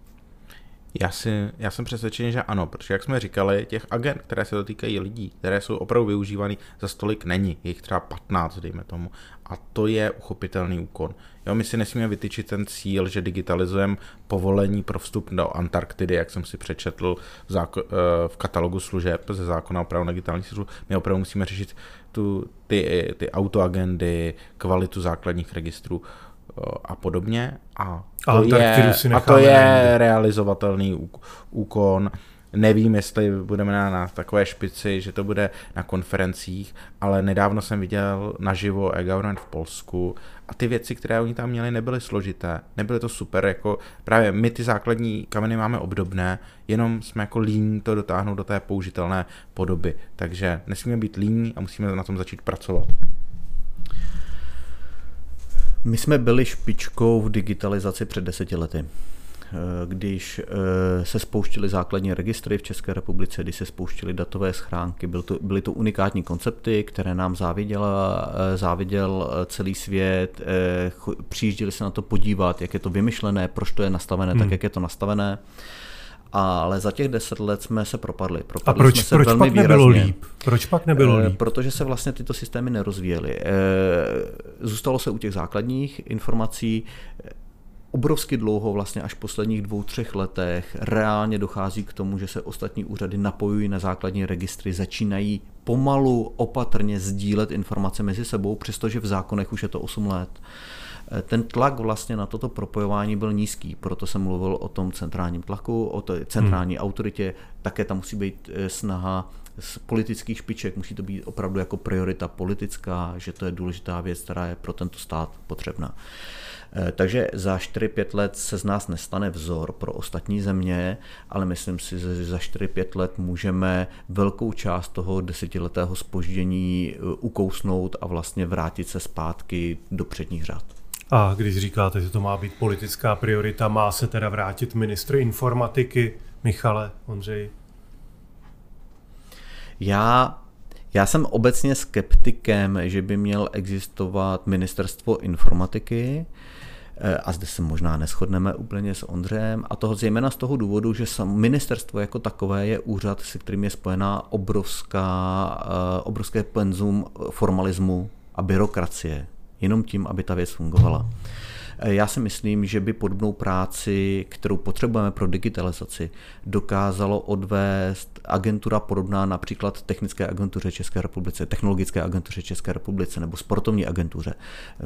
[SPEAKER 3] Já, si, já jsem přesvědčený, že ano, protože jak jsme říkali, těch agent, které se dotýkají lidí, které jsou opravdu využívané, za stolik není, je jich třeba 15, dejme tomu. A to je uchopitelný úkon. Jo, my si nesmíme vytyčit ten cíl, že digitalizujeme povolení pro vstup do Antarktidy, jak jsem si přečetl v, záko- eh, v katalogu služeb ze zákona o právu na digitální službu. My opravdu musíme řešit tu, ty, ty autoagendy, kvalitu základních registrů a podobně. A to, je, a to je realizovatelný úkon. Nevím, jestli budeme na, na takové špici, že to bude na konferencích, ale nedávno jsem viděl naživo e-government v Polsku a ty věci, které oni tam měli, nebyly složité, nebyly to super, jako právě my ty základní kameny máme obdobné, jenom jsme jako líní to dotáhnout do té použitelné podoby, takže nesmíme být líní a musíme na tom začít pracovat.
[SPEAKER 2] My jsme byli špičkou v digitalizaci před deseti lety. Eh, když eh, se spouštily základní registry v České republice, když se spouštily datové schránky. Byl to, byly to unikátní koncepty, které nám záviděla, eh, záviděl celý svět. Přijížděli se na to podívat, jak je to vymyšlené, proč to je nastavené hmm. tak, jak je to nastavené ale za těch deset let jsme se propadli. propadli
[SPEAKER 1] A proč,
[SPEAKER 2] jsme se
[SPEAKER 1] proč
[SPEAKER 2] velmi
[SPEAKER 1] pak nebylo
[SPEAKER 2] výrazně.
[SPEAKER 1] líp? Proč pak nebylo líp?
[SPEAKER 2] Protože se vlastně tyto systémy nerozvíjely. Zůstalo se u těch základních informací, obrovsky dlouho, vlastně až v posledních dvou, třech letech, reálně dochází k tomu, že se ostatní úřady napojují na základní registry, začínají pomalu, opatrně sdílet informace mezi sebou, přestože v zákonech už je to 8 let. Ten tlak vlastně na toto propojování byl nízký, proto jsem mluvil o tom centrálním tlaku, o té centrální hmm. autoritě, také tam musí být eh, snaha z politických špiček, musí to být opravdu jako priorita politická, že to je důležitá věc, která je pro tento stát potřebná. Eh, takže za 4-5 let se z nás nestane vzor pro ostatní země, ale myslím si, že za 4-5 let můžeme velkou část toho desetiletého spoždění eh, ukousnout a vlastně vrátit se zpátky do předních řád.
[SPEAKER 1] A když říkáte, že to má být politická priorita, má se teda vrátit ministr informatiky Michale, Ondřej?
[SPEAKER 2] Já já jsem obecně skeptikem, že by měl existovat ministerstvo informatiky. Eh, a zde se možná neschodneme úplně s Ondřejem, a toho zejména z toho důvodu, že sam ministerstvo jako takové je úřad, se kterým je spojená obrovská, eh, obrovské penzum formalismu a byrokracie. Jenom tím, aby ta věc fungovala. Já si myslím, že by podobnou práci, kterou potřebujeme pro digitalizaci, dokázalo odvést agentura podobná například Technické agentuře České republice, Technologické agentuře České republice nebo Sportovní agentuře.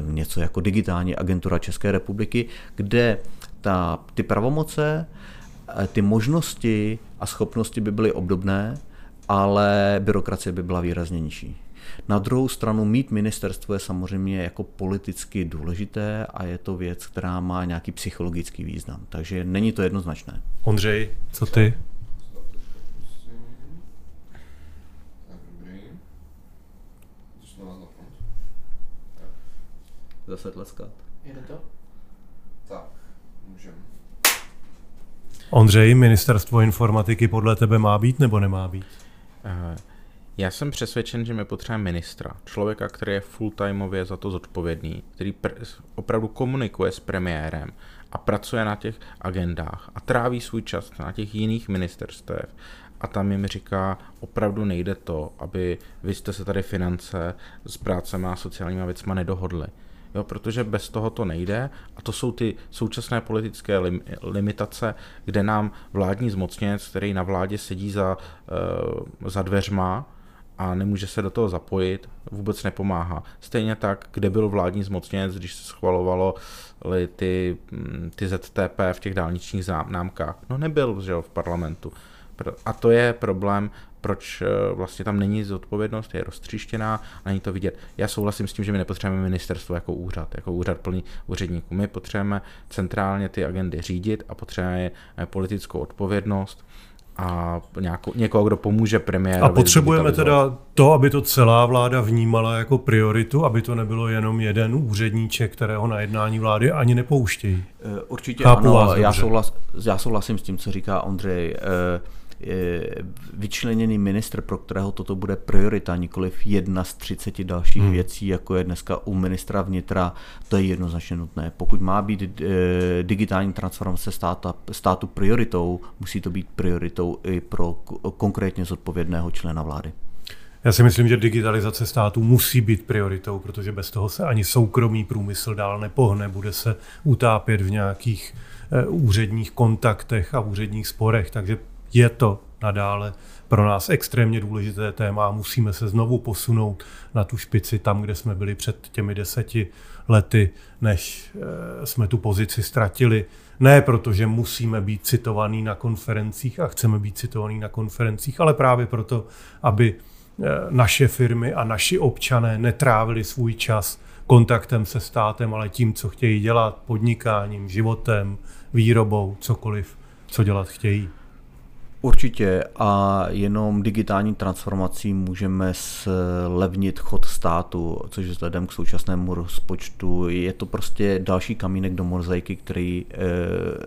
[SPEAKER 2] Něco jako digitální agentura České republiky, kde ta, ty pravomoce, ty možnosti a schopnosti by byly obdobné, ale byrokracie by byla výrazně nižší. Na druhou stranu mít ministerstvo je samozřejmě jako politicky důležité a je to věc, která má nějaký psychologický význam. Takže není to jednoznačné.
[SPEAKER 1] Ondřej, co ty?
[SPEAKER 2] Zase tleskat.
[SPEAKER 4] Jede to? Tak, můžeme.
[SPEAKER 1] Ondřej, ministerstvo informatiky podle tebe má být nebo nemá být?
[SPEAKER 3] Uh, já jsem přesvědčen, že my potřebujeme ministra, člověka, který je full-timeově za to zodpovědný, který pr- opravdu komunikuje s premiérem a pracuje na těch agendách a tráví svůj čas na těch jiných ministerstev a tam jim říká, opravdu nejde to, aby vy jste se tady finance s prácemi a sociálníma věcma nedohodli. Jo, protože bez toho to nejde a to jsou ty současné politické lim, limitace, kde nám vládní zmocněnec, který na vládě sedí za, uh, za dveřma, a nemůže se do toho zapojit, vůbec nepomáhá. Stejně tak, kde byl vládní zmocněnec, když se schvalovalo ty, mm, ty ZTP v těch dálničních známkách. No nebyl, že jo, v parlamentu. A to je problém, proč eh, vlastně tam není zodpovědnost, je roztříštěná, není to vidět. Já souhlasím s tím, že my nepotřebujeme ministerstvo jako úřad, jako úřad plný úředníků. My potřebujeme centrálně ty agendy řídit a potřebujeme politickou odpovědnost a nějakou, někoho, kdo pomůže premiérovi.
[SPEAKER 1] A potřebujeme teda to, aby to celá vláda vnímala jako prioritu, aby to nebylo jenom jeden úředníček, kterého na jednání vlády ani nepouštějí.
[SPEAKER 2] Eh, určitě Chápu ano, já, souhlas, já souhlasím s tím, co říká Ondřej. E, vyčleněný ministr, pro kterého toto bude priorita, nikoliv jedna z 30 dalších hmm. věcí, jako je dneska u ministra vnitra, to je jednoznačně nutné. Pokud má být eh, digitální transformace státa, státu prioritou, musí to být prioritou i pro konkrétně zodpovědného člena vlády.
[SPEAKER 1] Já si myslím, že digitalizace státu musí být prioritou, protože bez toho se ani soukromý průmysl dál nepohne, bude se utápět v nějakých eh, úředních kontaktech a úředních sporech. Takže je to nadále pro nás extrémně důležité téma a musíme se znovu posunout na tu špici tam, kde jsme byli před těmi deseti lety, než eh, jsme tu pozici ztratili. Ne proto, že musíme být citovaní na konferencích a chceme být citovaní na konferencích, ale právě proto, aby eh, naše firmy a naši občané netrávili svůj čas kontaktem se státem, ale tím, co chtějí dělat, podnikáním, životem, výrobou, cokoliv, co dělat chtějí.
[SPEAKER 2] Určitě a jenom digitální transformací můžeme slevnit chod státu, což vzhledem k současnému rozpočtu je to prostě další kamínek do mozaiky, který e,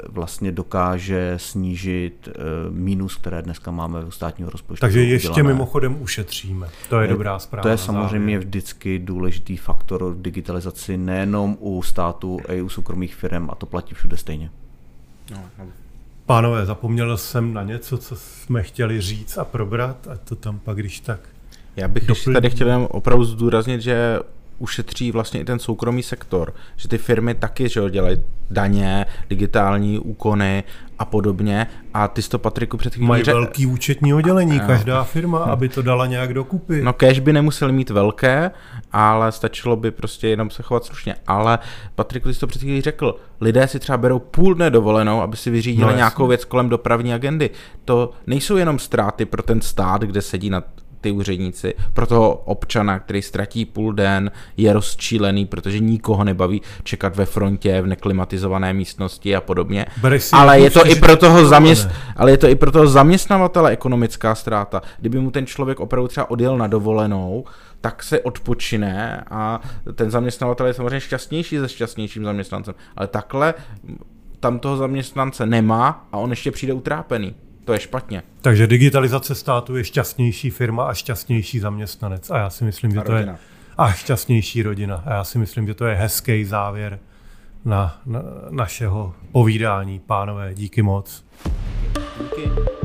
[SPEAKER 2] vlastně dokáže snížit e, mínus, které dneska máme v státního rozpočtu.
[SPEAKER 1] Takže ještě udělané. mimochodem ušetříme. To je, je dobrá zpráva.
[SPEAKER 2] To je samozřejmě vždycky důležitý faktor v digitalizaci nejenom u státu, ale i u soukromých firm a to platí všude stejně. No,
[SPEAKER 1] no. Pánové, zapomněl jsem na něco, co jsme chtěli říct a probrat a to tam pak když tak
[SPEAKER 3] Já bych doplň... tady chtěl jenom opravdu zdůraznit, že ušetří vlastně i ten soukromý sektor, že ty firmy taky že dělají daně, digitální úkony a podobně a ty to Patriku před chvílí
[SPEAKER 1] Mají řek... velký účetní oddělení, každá firma, no. aby to dala nějak dokupy.
[SPEAKER 3] No cash by nemuseli mít velké, ale stačilo by prostě jenom se chovat slušně. Ale Patriku, ty jsi to před chvílí řekl, lidé si třeba berou půl dne dovolenou, aby si vyřídili no, nějakou věc kolem dopravní agendy. To nejsou jenom ztráty pro ten stát, kde sedí na ty úředníci, pro toho občana, který ztratí půl den, je rozčílený, protože nikoho nebaví čekat ve frontě v neklimatizované místnosti a podobně. Ale je to i pro toho zaměst... ale je to i pro toho zaměstnavatele ekonomická ztráta. Kdyby mu ten člověk opravdu třeba odjel na dovolenou, tak se odpočine a ten zaměstnavatel je samozřejmě šťastnější se šťastnějším zaměstnancem. Ale takhle tam toho zaměstnance nemá a on ještě přijde utrápený. To je špatně.
[SPEAKER 1] Takže digitalizace státu je šťastnější firma a šťastnější zaměstnanec. A já si myslím, že to je a šťastnější rodina. A já si myslím, že to je hezký závěr na, na našeho povídání. Pánové, díky moc. Díky.